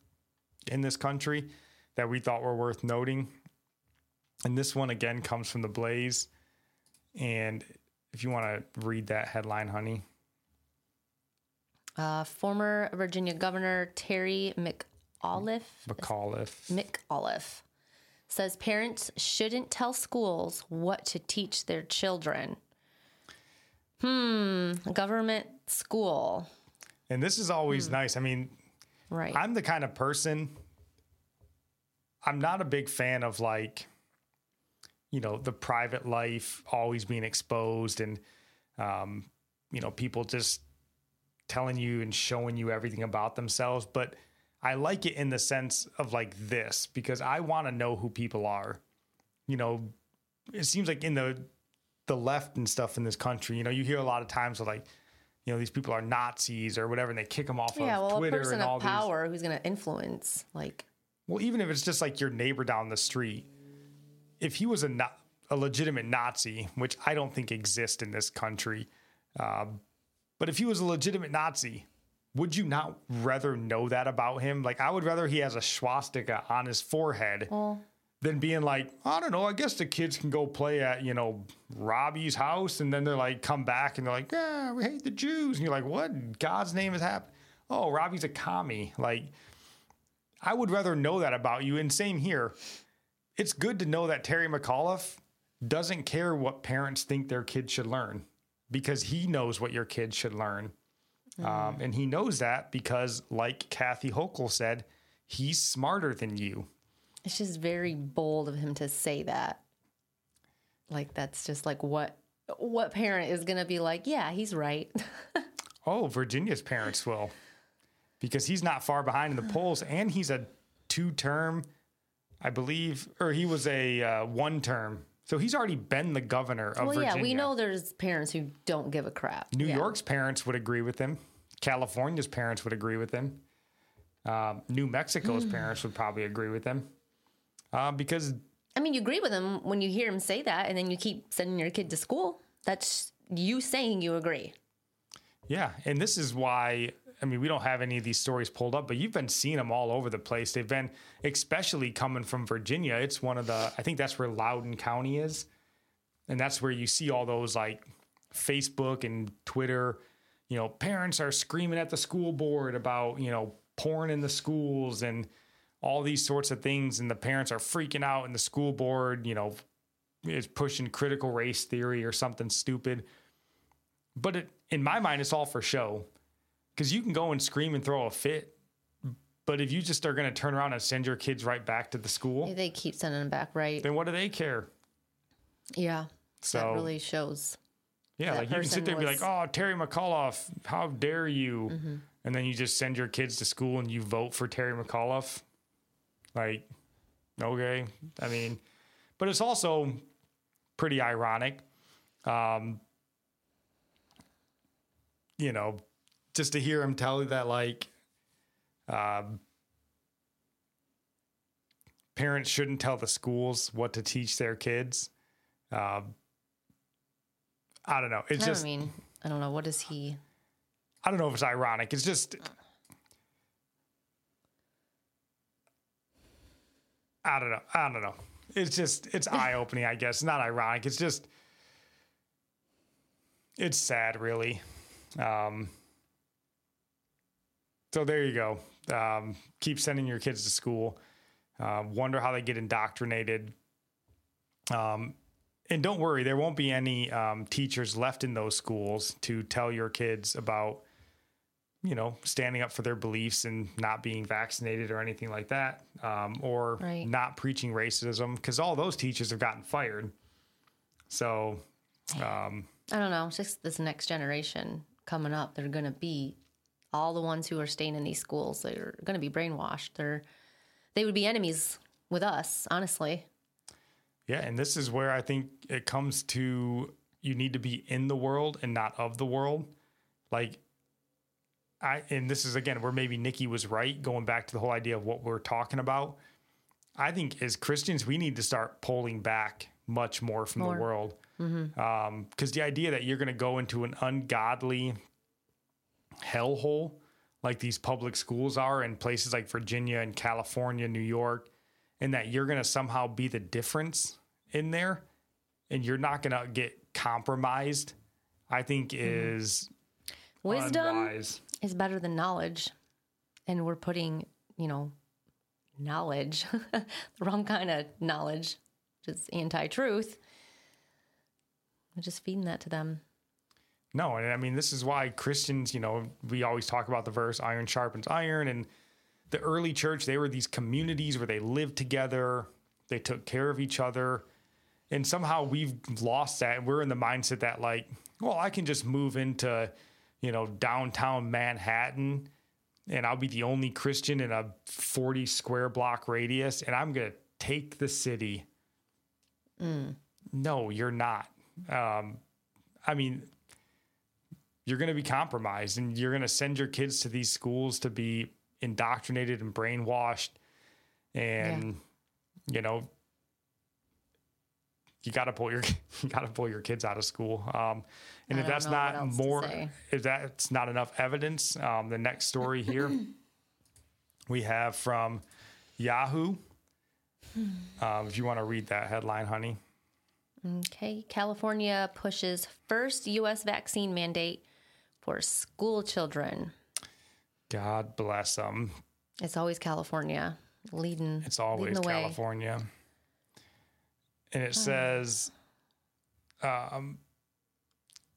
in this country that we thought were worth noting. And this one again comes from the Blaze. And if you want to read that headline, honey. Uh, former Virginia Governor Terry McAuliffe, McAuliffe. McAuliffe says parents shouldn't tell schools what to teach their children. Hmm, government school. And this is always nice. I mean, Right. I'm the kind of person, I'm not a big fan of like, you know, the private life always being exposed and, um, you know, people just telling you and showing you everything about themselves. But I like it in the sense of like this because I want to know who people are. You know, it seems like in the the left and stuff in this country, you know, you hear a lot of times of like, you know, these people are Nazis or whatever, and they kick them off yeah, of well, Twitter a person and all of these. power who's going to influence, like, Well, even if it's just like your neighbor down the street, if he was a na- a legitimate Nazi, which I don't think exists in this country, um, but if he was a legitimate Nazi, would you not rather know that about him? Like, I would rather he has a swastika on his forehead well, than being like, I don't know, I guess the kids can go play at, you know, Robbie's house. And then they're like, come back and they're like, yeah, we hate the Jews. And you're like, what? God's name has happened. Oh, Robbie's a commie. Like, I would rather know that about you. And same here. It's good to know that Terry McAuliffe doesn't care what parents think their kids should learn because he knows what your kids should learn. Um, and he knows that because, like Kathy Hochul said, he's smarter than you. it's just very bold of him to say that. Like, that's just like what what parent is going to be like, yeah, he's right. Oh, Virginia's parents will, because he's not far behind in the polls, and he's a two-term, I believe, or he was a uh, one-term. So he's already been the governor of well, Virginia. yeah, we know there's parents who don't give a crap. New Yeah. York's parents would agree with him. California's parents would agree with him. Um, New Mexico's Hmm. parents would probably agree with him, uh, because I mean, you agree with him when you hear him say that, and then you keep sending your kid to school. That's you saying you agree. Yeah, and this is why I mean we don't have any of these stories pulled up, but you've been seeing them all over the place. They've been especially coming from Virginia. It's one of the I think that's where Loudoun County is, and that's where you see all those like Facebook and Twitter. You know, parents are screaming at the school board about you know porn in the schools and all these sorts of things, and the parents are freaking out, and the school board you know is pushing critical race theory or something stupid. But it, in my mind, it's all for show because you can go and scream and throw a fit. But if you just are going to turn around and send your kids right back to the school, They keep sending them back, right? then what do they care? Yeah. So that really shows. yeah, like you can sit there and be like, "Oh, Terry McAuliffe, how dare you?" Mm-hmm. And then you just send your kids to school and you vote for Terry McAuliffe. Like, okay, I mean, but it's also pretty ironic. Um, you know, just to hear him tell you that like um, parents shouldn't tell the schools what to teach their kids. Um, I don't know. It's I just don't mean, I don't know. What is he? I don't know if it's ironic. It's just I don't know. I don't know. It's just it's eye opening, I guess. Not ironic. It's just it's sad, really. Um, so there you go. Um, keep sending your kids to school. Uh, wonder how they get indoctrinated. Um, and don't worry, there won't be any um, teachers left in those schools to tell your kids about, you know, standing up for their beliefs and not being vaccinated or anything like that, um, or Right. not preaching racism, because all those teachers have gotten fired. So, um, I don't know. It's just this next generation coming up. They're going to be all the ones who are staying in these schools. They're going to be brainwashed. They're they would be enemies with us, honestly. Yeah, and this is where I think it comes to you need to be in the world and not of the world. Like I and this is again where maybe Nikki was right going back to the whole idea of what we're talking about. I think as Christians we need to start pulling back much more from More. the world. Mm-hmm. Um, because the idea that you're going to go into an ungodly hellhole like these public schools are in places like Virginia and California, New York, and that you're going to somehow be the difference in there and you're not going to get compromised, I think mm-hmm. is Wisdom unwise. is better than knowledge. And we're putting, you know, knowledge, the wrong kind of knowledge, which is anti truth. We're just feeding that to them. No, and I mean this is why Christians, you know, we always talk about the verse iron sharpens iron and the early church, they were these communities where they lived together, they took care of each other. And somehow we've lost that. We're in the mindset that like, well, I can just move into, you know, downtown Manhattan and I'll be the only Christian in a 40 square block radius and I'm going to take the city. No, you're not. Um, I mean, you're going to be compromised and you're going to send your kids to these schools to be indoctrinated and brainwashed and you know you got to pull your you got to pull your kids out of school um, and I if that's not more if that's not enough evidence um, the next story here we have from yahoo um, if you want to read that headline honey Okay. California pushes first U.S. vaccine mandate for school children. god bless them It's always California leading. It's leading always way. California. And it says um,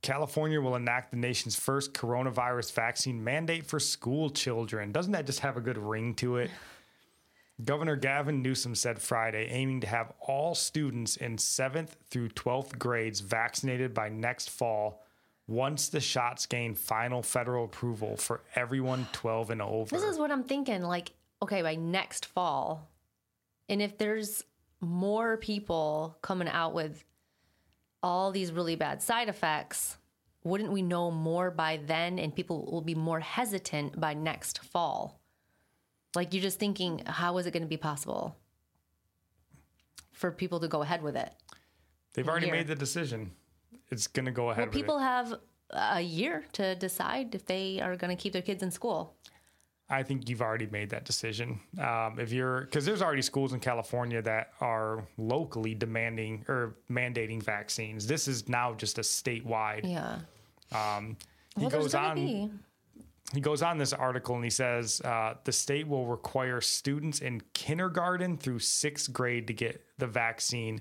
California will enact the nation's first coronavirus vaccine mandate for school children. Doesn't that just have a good ring to it? Governor Gavin Newsom said Friday, aiming to have all students in 7th through 12th grades vaccinated by next fall once the shots gain final federal approval for everyone 12 and over. This is what I'm thinking. Like, okay, by next fall, and if there's more people coming out with all these really bad side effects, wouldn't we know more by then and people will be more hesitant by next fall? Like, you're just thinking, how is it going to be possible for people to go ahead with it? They've already year. made the decision. It's going to go ahead Well, with it. people have a year to decide if they are going to keep their kids in school. I think you've already made that decision. Um, if you're, because there's already schools in California that are locally demanding or mandating vaccines. This is now just a statewide. Yeah. Um, he Well, goes on. be. He goes on this article and he says uh, the state will require students in kindergarten through sixth grade to get the vaccine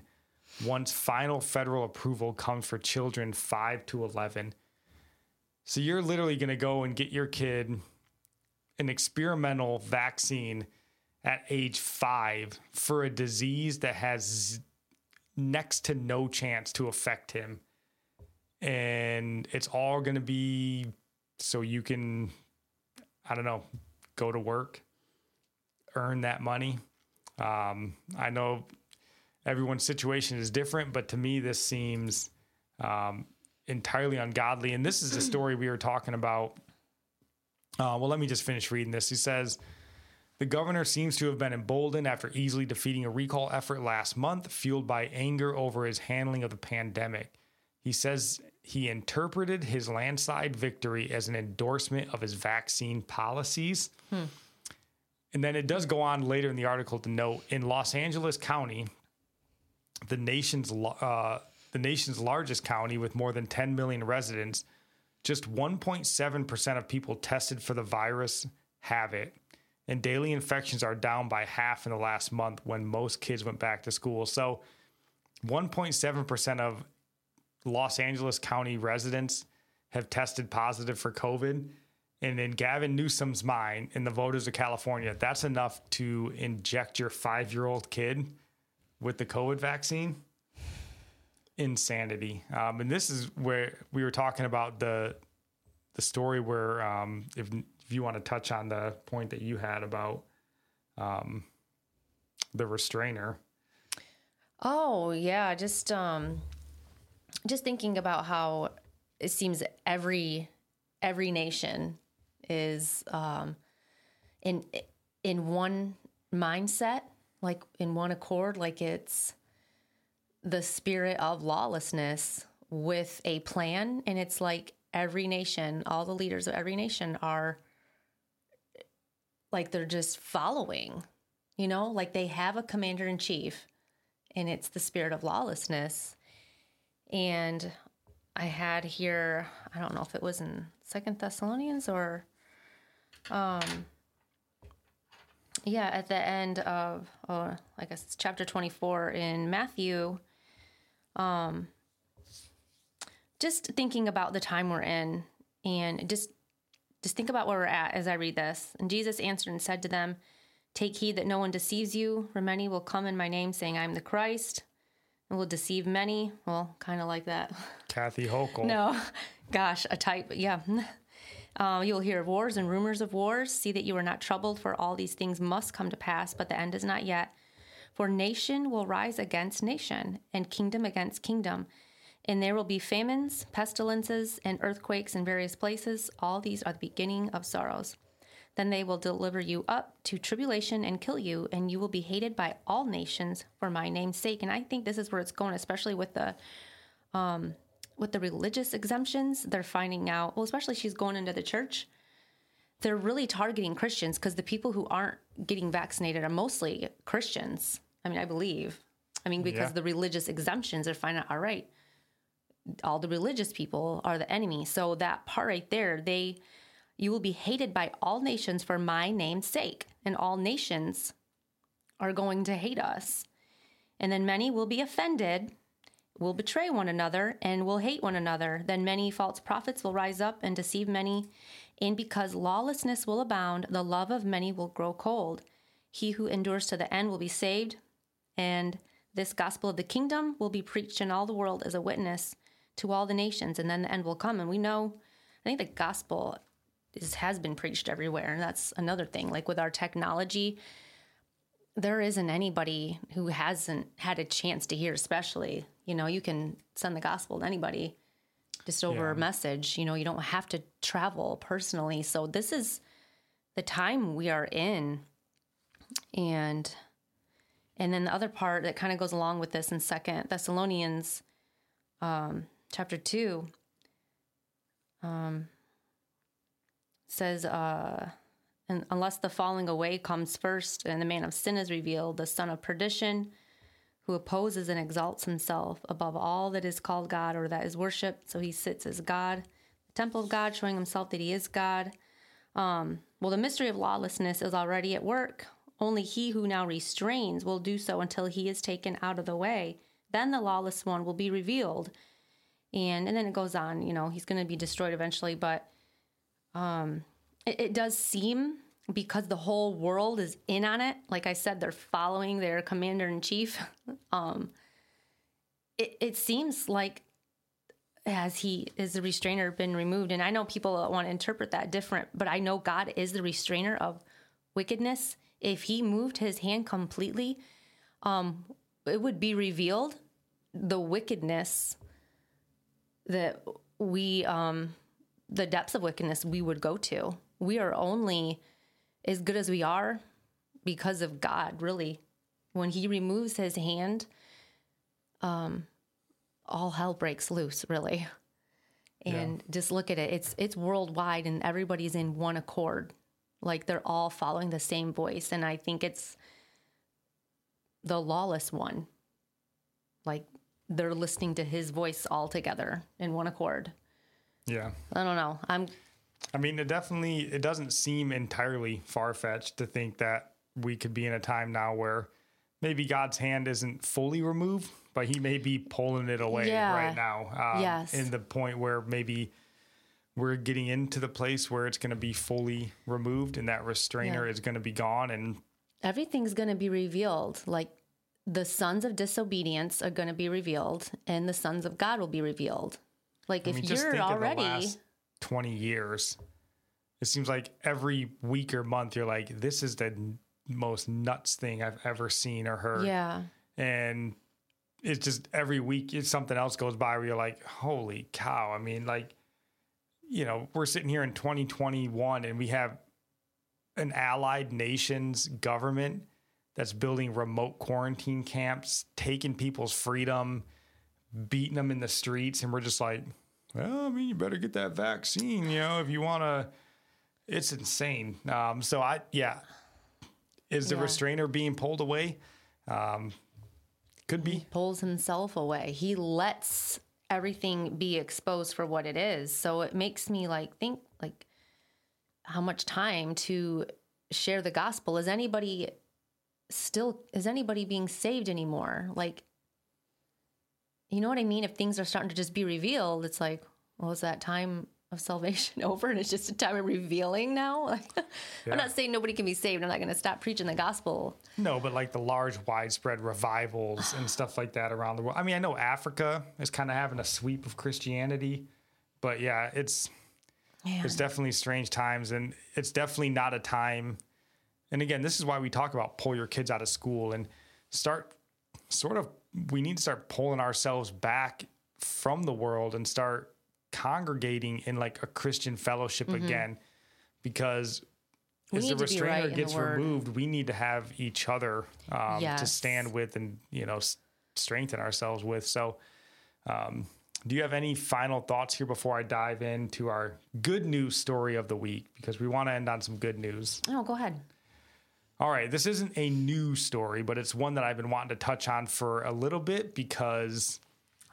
once final federal approval comes for children 5 to 11. So you're literally going to go and get your kid an experimental vaccine at age 5 for a disease that has next to no chance to affect him. And it's all going to be so you can I don't know, go to work, earn that money. Um, I know everyone's situation is different, but to me, this seems um, entirely ungodly. And this is a story we were talking about. Uh, well, let me just finish reading this. He says, the governor seems to have been emboldened after easily defeating a recall effort last month, fueled by anger over his handling of the pandemic. He says he interpreted his landslide victory as an endorsement of his vaccine policies. Hmm. And then it does go on later in the article to note in Los Angeles County, the nation's uh, the nation's largest county with more than 10 million residents, just 1.7% of people tested for the virus have it. And daily infections are down by half in the last month when most kids went back to school. So 1.7% of Los Angeles County residents have tested positive for COVID. And in Gavin Newsom's mind, in the voters of California, that's enough to inject your five year old kid with the COVID vaccine. Insanity. Um, and this is where we were talking about the the story where, um, if, if you want to touch on the point that you had about um, the restrainer. Oh, yeah. Just um, just thinking about how it seems every every nation is um, in in one mindset, like in one accord, like it's the spirit of lawlessness with a plan, and it's like every nation, all the leaders of every nation are like they're just following, you know, like they have a commander in chief, and it's the spirit of lawlessness. And I had here, I don't know if it was in Second Thessalonians or, um, yeah, at the end of, oh, I guess it's chapter 24 in Matthew, um, just thinking about the time we're in and just just think about where we're at as I read this. And Jesus answered and said to them, Take heed that no one deceives you, for many will come in my name, saying, I am the Christ, and will deceive many. Well, kind of like that. Kathy Hochul. No, gosh, a type, yeah. Uh, you'll hear of wars and rumors of wars. See that you are not troubled, for all these things must come to pass, but the end is not yet. For nation will rise against nation, and kingdom against kingdom. And there will be famines, pestilences, and earthquakes in various places. All these are the beginning of sorrows. Then they will deliver you up to tribulation and kill you, and you will be hated by all nations for my name's sake. And I think this is where it's going, especially with the um, with the religious exemptions. They're finding out, well, especially she's going into the church. They're really targeting Christians because the people who aren't getting vaccinated are mostly Christians. I mean, I believe. I mean, because yeah. the religious exemptions are finding out, all right, all the religious people are the enemy. So that part right there, they you will be hated by all nations for my name's sake, and all nations are going to hate us. And then many will be offended, will betray one another, and will hate one another. Then many false prophets will rise up and deceive many. And because lawlessness will abound, the love of many will grow cold. He who endures to the end will be saved. And this gospel of the kingdom will be preached in all the world as a witness to all the nations, and then the end will come. And we know, I think the gospel is, has been preached everywhere. And that's another thing. Like with our technology, there isn't anybody who hasn't had a chance to hear, especially, you know, you can send the gospel to anybody just over yeah. a message. You know, you don't have to travel personally. So this is the time we are in. And and then the other part that kind of goes along with this in Second Thessalonians um, chapter two. Um, says, uh, and unless the falling away comes first and the man of sin is revealed, the son of perdition, who opposes and exalts himself above all that is called God or that is worshiped. So he sits as God, the temple of God, showing himself that he is God. Um, well, the mystery of lawlessness is already at work. Only he who now restrains will do so until he is taken out of the way. then the lawless one will be revealed. And and then it goes on, you know, he's going to be destroyed eventually, but um it, it does seem because the whole world is in on it. Like I said, they're following their commander in chief. um it, it seems like has he is the restrainer been removed and i know people want to interpret that different but i know god is the restrainer of wickedness if he moved his hand completely um it would be revealed the wickedness that we um the depths of wickedness we would go to we are only as good as we are because of god really. When he removes his hand um all hell breaks loose really. And just look at it. It's it's worldwide and everybody's in one accord. Like they're all following the same voice. And i think it's the lawless one. Like they're listening to his voice all together in one accord. Yeah. i don't know. I'm I mean, it definitely it doesn't seem entirely far fetched to think that we could be in a time now where maybe God's hand isn't fully removed, but He may be pulling it away Yeah. right now. Um, Yes. In the point where maybe we're getting into the place where it's going to be fully removed and that restrainer Yeah. is going to be gone. And everything's going to be revealed like the sons of disobedience are going to be revealed and the sons of god will be revealed like I if mean, just you're already last 20 years. It seems like every week or month you're like, this is the n- most nuts thing I've ever seen or heard. yeah and it's just every week it's something else goes by where you're like holy cow i mean like you know we're sitting here in 2021 and we have an allied nations government that's building remote quarantine camps taking people's freedom beating them in the streets and we're just like well i mean you better get that vaccine you know if you want to it's insane. Um, so i yeah. Is the Yeah. restrainer being pulled away? Um, could be. Pulls himself away. He lets everything be exposed for what it is. So it makes me like think like how much time to share the gospel. Is anybody still is anybody being saved anymore? Like you know what i mean if things are starting to just be revealed it's like well is that time of salvation over and it's just a time of revealing now like Yeah. i'm not saying nobody can be saved i'm not going to stop preaching the gospel No, but like the large, widespread revivals and stuff like that around the world. I mean, I know Africa is kind of having a sweep of Christianity, but yeah, it's it's definitely strange times, and it's definitely not a time. And again, this is why we talk about pull your kids out of school and start sort of. We need to start pulling ourselves back from the world and start congregating in like a Christian fellowship again, because Mm-hmm. We as the restrainer right in the gets removed, we need to have each other um, to stand with and you know s- strengthen ourselves with. So, um, do you have any final thoughts here before I dive into our good news story of the week? Because we want to end on some good news. oh go ahead All right, this isn't a new story, but it's one that I've been wanting to touch on for a little bit because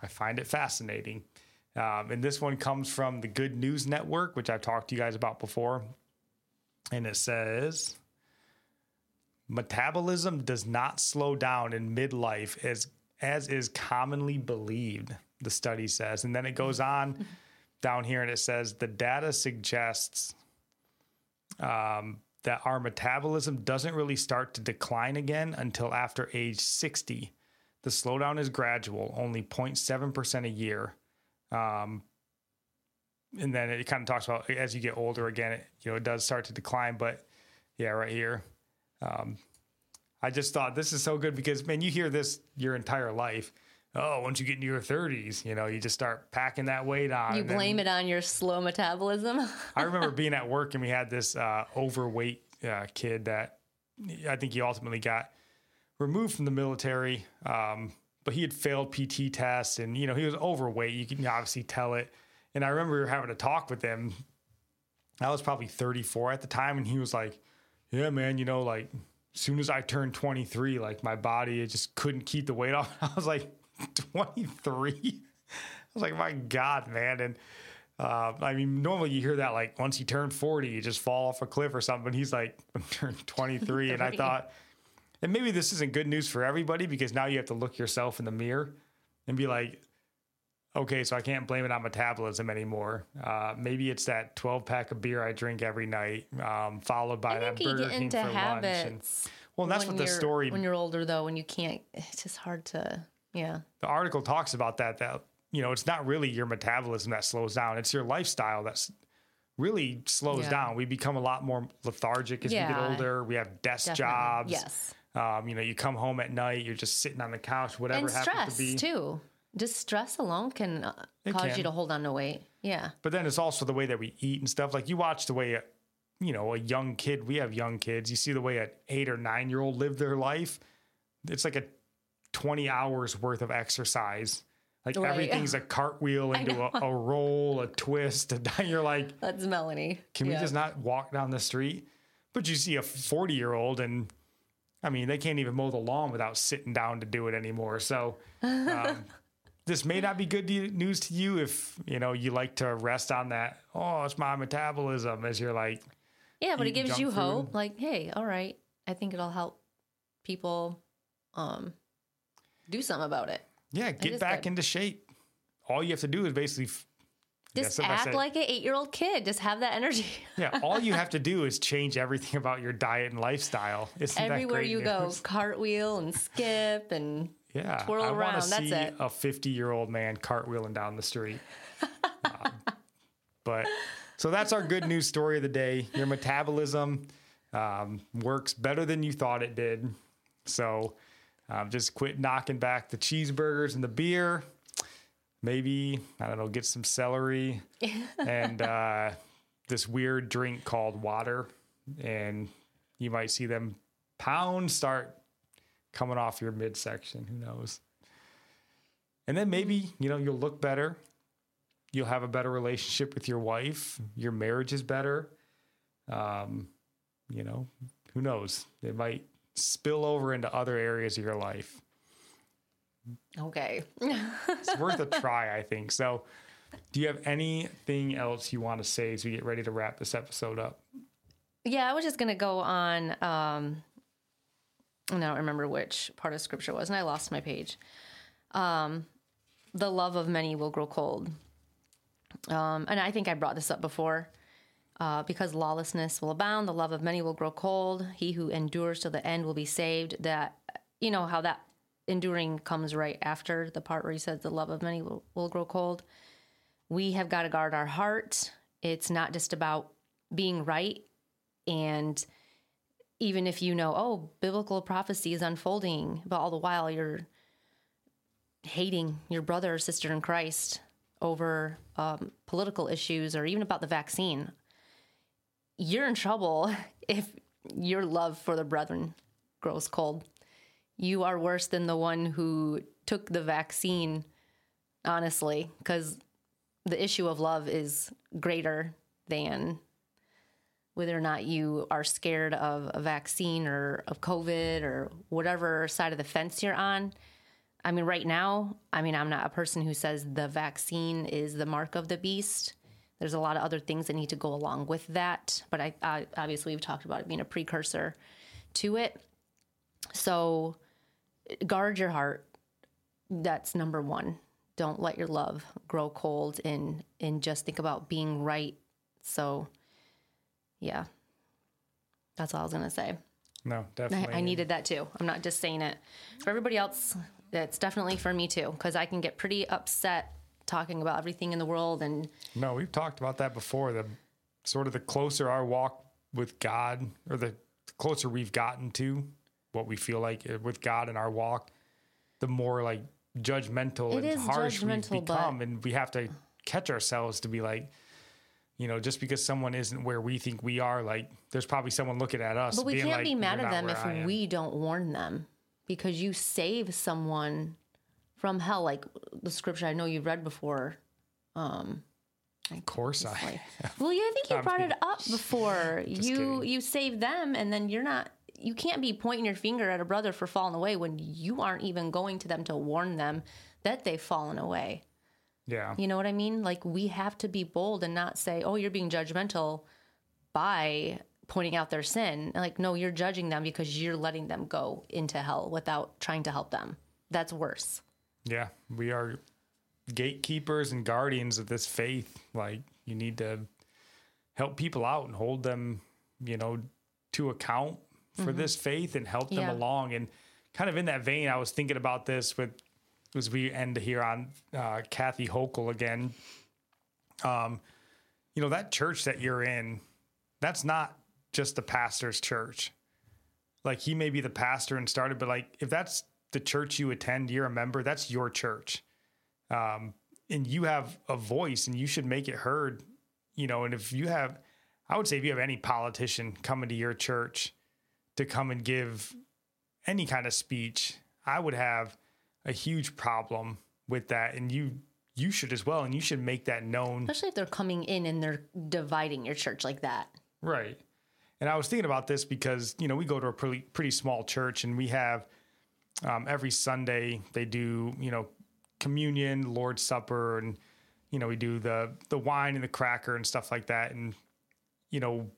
I find it fascinating. Um, and this one comes from the Good News Network, which I've talked to you guys about before. And it says metabolism does not slow down in midlife as as is commonly believed, the study says. And then it goes on down here and it says the data suggests um, that our metabolism doesn't really start to decline again until after age 60. The slowdown is gradual, only 0.7% a year. Um, and then it kind of talks about as you get older again, it, you know, it does start to decline. But yeah, right here. Um, I just thought this is so good because, man, you hear this your entire life. Oh, once you get into your 30s, you know, you just start packing that weight on. You and then- blame it on your slow metabolism. I remember being at work and we had this uh, overweight uh, kid that I think he ultimately got removed from the military. Um, but he had failed PT tests and, you know, he was overweight. You can obviously tell it. And I remember having a talk with him. I was probably 34 at the time. And he was like, yeah, man, you know, like as soon as I turned 23, like my body, it just couldn't keep the weight off. I was like, 23? I was like, my God, man. And uh, I mean, normally you hear that like once you turn 40, you just fall off a cliff or something. He's like, I'm turned 23. and I thought, and maybe this isn't good news for everybody because now you have to look yourself in the mirror. and be like, okay, so I can't blame it on metabolism anymore. Uh, maybe it's that 12 pack of beer I drink every night, um, followed by I that Burger King for lunch. And, well, that's what the story, when you're older though, when you can't, it's just hard to. Yeah. the article talks about that, that, you know, it's not really your metabolism that slows down. It's your lifestyle that's really slows Yeah. down. We become a lot more lethargic as we get older. We have desk Definitely. jobs. Yes. Um, you know, you come home at night, you're just sitting on the couch, whatever and happens stress to be. too. Just stress alone can uh, cause can. you to hold on to weight. Yeah. But then it's also the way that we eat and stuff. Like you watch the way, a, you know, a young kid. We have young kids. You see the way an eight or nine year old live their life. It's like a twenty hours worth of exercise. Like Right. everything's a cartwheel into a, a roll, a twist. And you're like, That's Melanie. can we just not walk down the street? But you see a forty year old and. I mean, they can't even mow the lawn without sitting down to do it anymore. So, um, this may not be good news to you if you know you like to rest on that. Oh, it's my metabolism. As you're like, Yeah, but it gives you food. hope. Like, hey, all right, I think it'll help people um do something about it. yeah, get back good. into shape. All you have to do is basically, f- Just I act like an eight-year-old kid. Just have that energy yeah, all you have to do is change everything about your diet and lifestyle. Isn't everywhere you go. Cartwheel and skip and Yeah, twirl I around, that's see it. a 50 year old man cartwheeling down the street. Um, but so that's our good news story of the day. Your metabolism um, works better than you thought it did. So um, just quit knocking back the cheeseburgers and the beer. Maybe I don't know, get some celery and uh, this weird drink called water, and you might see them pounds start coming off your midsection. Who knows? And then maybe, you know, you'll look better. You'll have a better relationship with your wife. Your marriage is better. Um, you know, who knows? It might spill over into other areas of your life. okay. It's worth a try, I think. So, do you have anything else you want to say as we get ready to wrap this episode up? Yeah, I was just gonna go on. Um, and I don't remember which part of scripture was, and I lost my page. Um, the love of many will grow cold. Um, and I think I brought this up before. Uh, because lawlessness will abound, the love of many will grow cold. He who endures to the end will be saved. That you know how that enduring comes right after the part where he says the love of many will, will grow cold. We have got to guard our heart. It's not just about being right and even if you know, oh, biblical prophecy is unfolding, but all the while you're hating your brother or sister in Christ over um, political issues or even about the vaccine, you're in trouble if your love for the brethren grows cold. You are worse than the one who took the vaccine, honestly, because the issue of love is greater than whether or not you are scared of a vaccine or of COVID or whatever side of the fence you're on. I mean, right now, I mean, I'm not a person who says the vaccine is the mark of the beast. There's a lot of other things that need to go along with that. But I, I obviously, we've talked about it being a precursor to it. So guard your heart. That's number one. Don't let your love grow cold and and just think about being right. So yeah. That's all I was gonna say. No, definitely. I needed that too. I'm not just saying it for everybody else. It's definitely for me too, because I can get pretty upset talking about everything in the world and No, we've talked about that before. The sort of the closer our walk with God, or the closer we've gotten to what we feel like uh, with God in our walk, the more like judgmental It and harsh we've judgmental, become, and we have to catch ourselves to be like, you know, just because someone isn't where we think we are, like there's probably someone looking at us. But we can't like, be mad at them where I am." if we don't warn them because you save someone from hell. Like the scripture I know you've read before. Um, Of course, I. Well, yeah, I think you brought it up before. you kidding. you save them, and then you're not. You can't be pointing your finger at a brother for falling away when you aren't even going to them to warn them that they've fallen away. Yeah. You know what I mean? Like we have to be bold and not say, "Oh, you're being judgmental by pointing out their sin." Like, no, you're judging them because you're letting them go into hell without trying to help them. That's worse. Yeah, we are gatekeepers and guardians of this faith. Like you need to help people out and hold them, you know, to account for mm-hmm. this faith and help them yeah. along. And kind of in that vein, I was thinking about this with as we end here on uh, Kathy Hochul again. Um, you know that church that you're in, that's not just the pastor's church. Like he may be the pastor and started, but like if that's the church you attend, you're a member, that's your church. Um, and you have a voice and you should make it heard, you know, and if you have, I would say if you have any politician coming to your church to come and give any kind of speech, I would have a huge problem with that. And you, you should as well. And you should make that known. Especially if they're coming in and they're dividing your church like that. Right. And I was thinking about this because, you know, we go to a pretty, pretty small church and we have um, every Sunday they do, you know, communion, Lord's Supper, and you know we do the the wine and the cracker and stuff like that. And you know,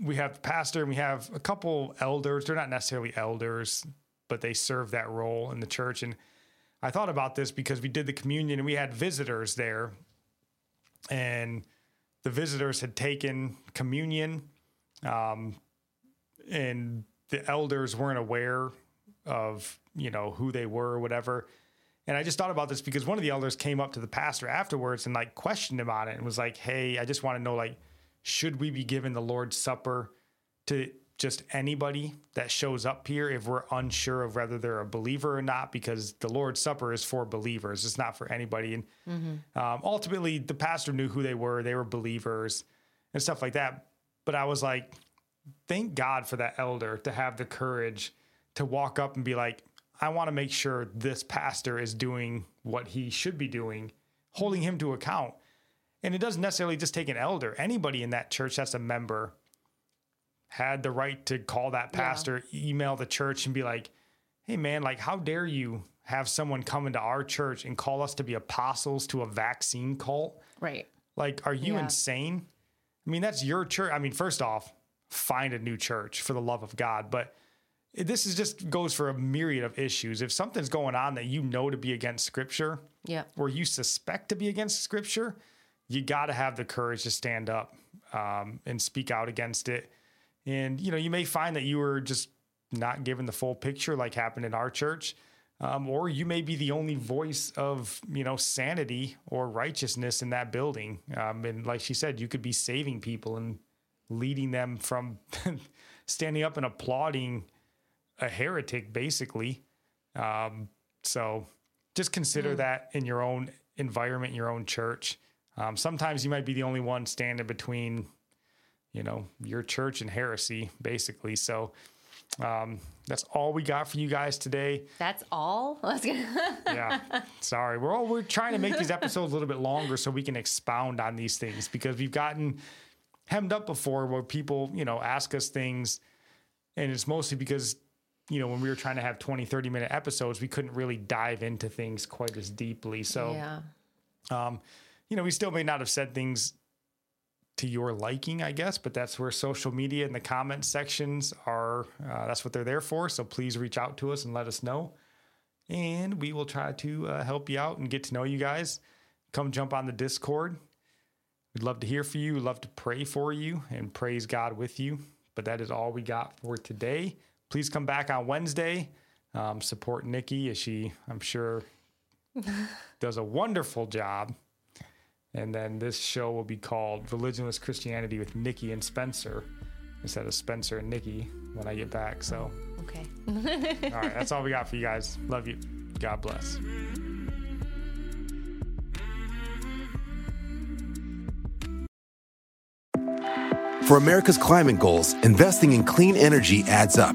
we have the pastor and we have a couple elders. They're not necessarily elders, but they serve that role in the church. And I thought about this because we did the communion and we had visitors there, and the visitors had taken communion, um, and the elders weren't aware of you know who they were or whatever. And I just thought about this because one of the elders came up to the pastor afterwards and like questioned him on it and was like, "Hey, I just want to know like, should we be giving the Lord's Supper to just anybody that shows up here if we're unsure of whether they're a believer or not? Because the Lord's Supper is for believers; it's not for anybody." And mm-hmm. um, ultimately, the pastor knew who they were; they were believers and stuff like that. But I was like, thank God for that elder to have the courage to walk up and be like, I want to make sure this pastor is doing what he should be doing, holding him to account. And it doesn't necessarily just take an elder. Anybody in that church that's a member had the right to call that pastor, yeah. email the church and be like, hey, man, like, how dare you have someone come into our church and call us to be apostles to a vaccine cult? Right. Like, are you yeah. insane? I mean, that's your church. I mean, first off, find a new church for the love of God. But this is just goes for a myriad of issues. If something's going on that you know to be against scripture, yeah, or you suspect to be against scripture, you got to have the courage to stand up um, and speak out against it. And you know, you may find that you were just not given the full picture, like happened in our church, um, or you may be the only voice of you know sanity or righteousness in that building. Um, and like she said, you could be saving people and leading them from standing up and applauding a heretic, basically. Um, so just consider mm. that in your own environment, your own church. Um, sometimes you might be the only one standing between, you know, your church and heresy, basically. So um, that's all we got for you guys today. That's all. yeah. Sorry, we're all we're trying to make these episodes a little bit longer so we can expound on these things because we've gotten hemmed up before where people, you know, ask us things, and it's mostly because you know, when we were trying to have 20, 30 minute episodes, we couldn't really dive into things quite as deeply. So, yeah. um, you know, we still may not have said things to your liking, I guess, but that's where social media and the comment sections are. Uh, that's what they're there for. So please reach out to us and let us know. And we will try to uh, help you out and get to know you guys. Come jump on the Discord. We'd love to hear from you. We'd love to pray for you and praise God with you. But that is all we got for today please come back on Wednesday. Um, support Nikki as she, I'm sure, does a wonderful job. And then this show will be called Religionless Christianity with Nikki and Spencer instead of Spencer and Nikki when I get back. So, okay. all right. That's all we got for you guys. Love you. God bless. For America's climate goals, investing in clean energy adds up.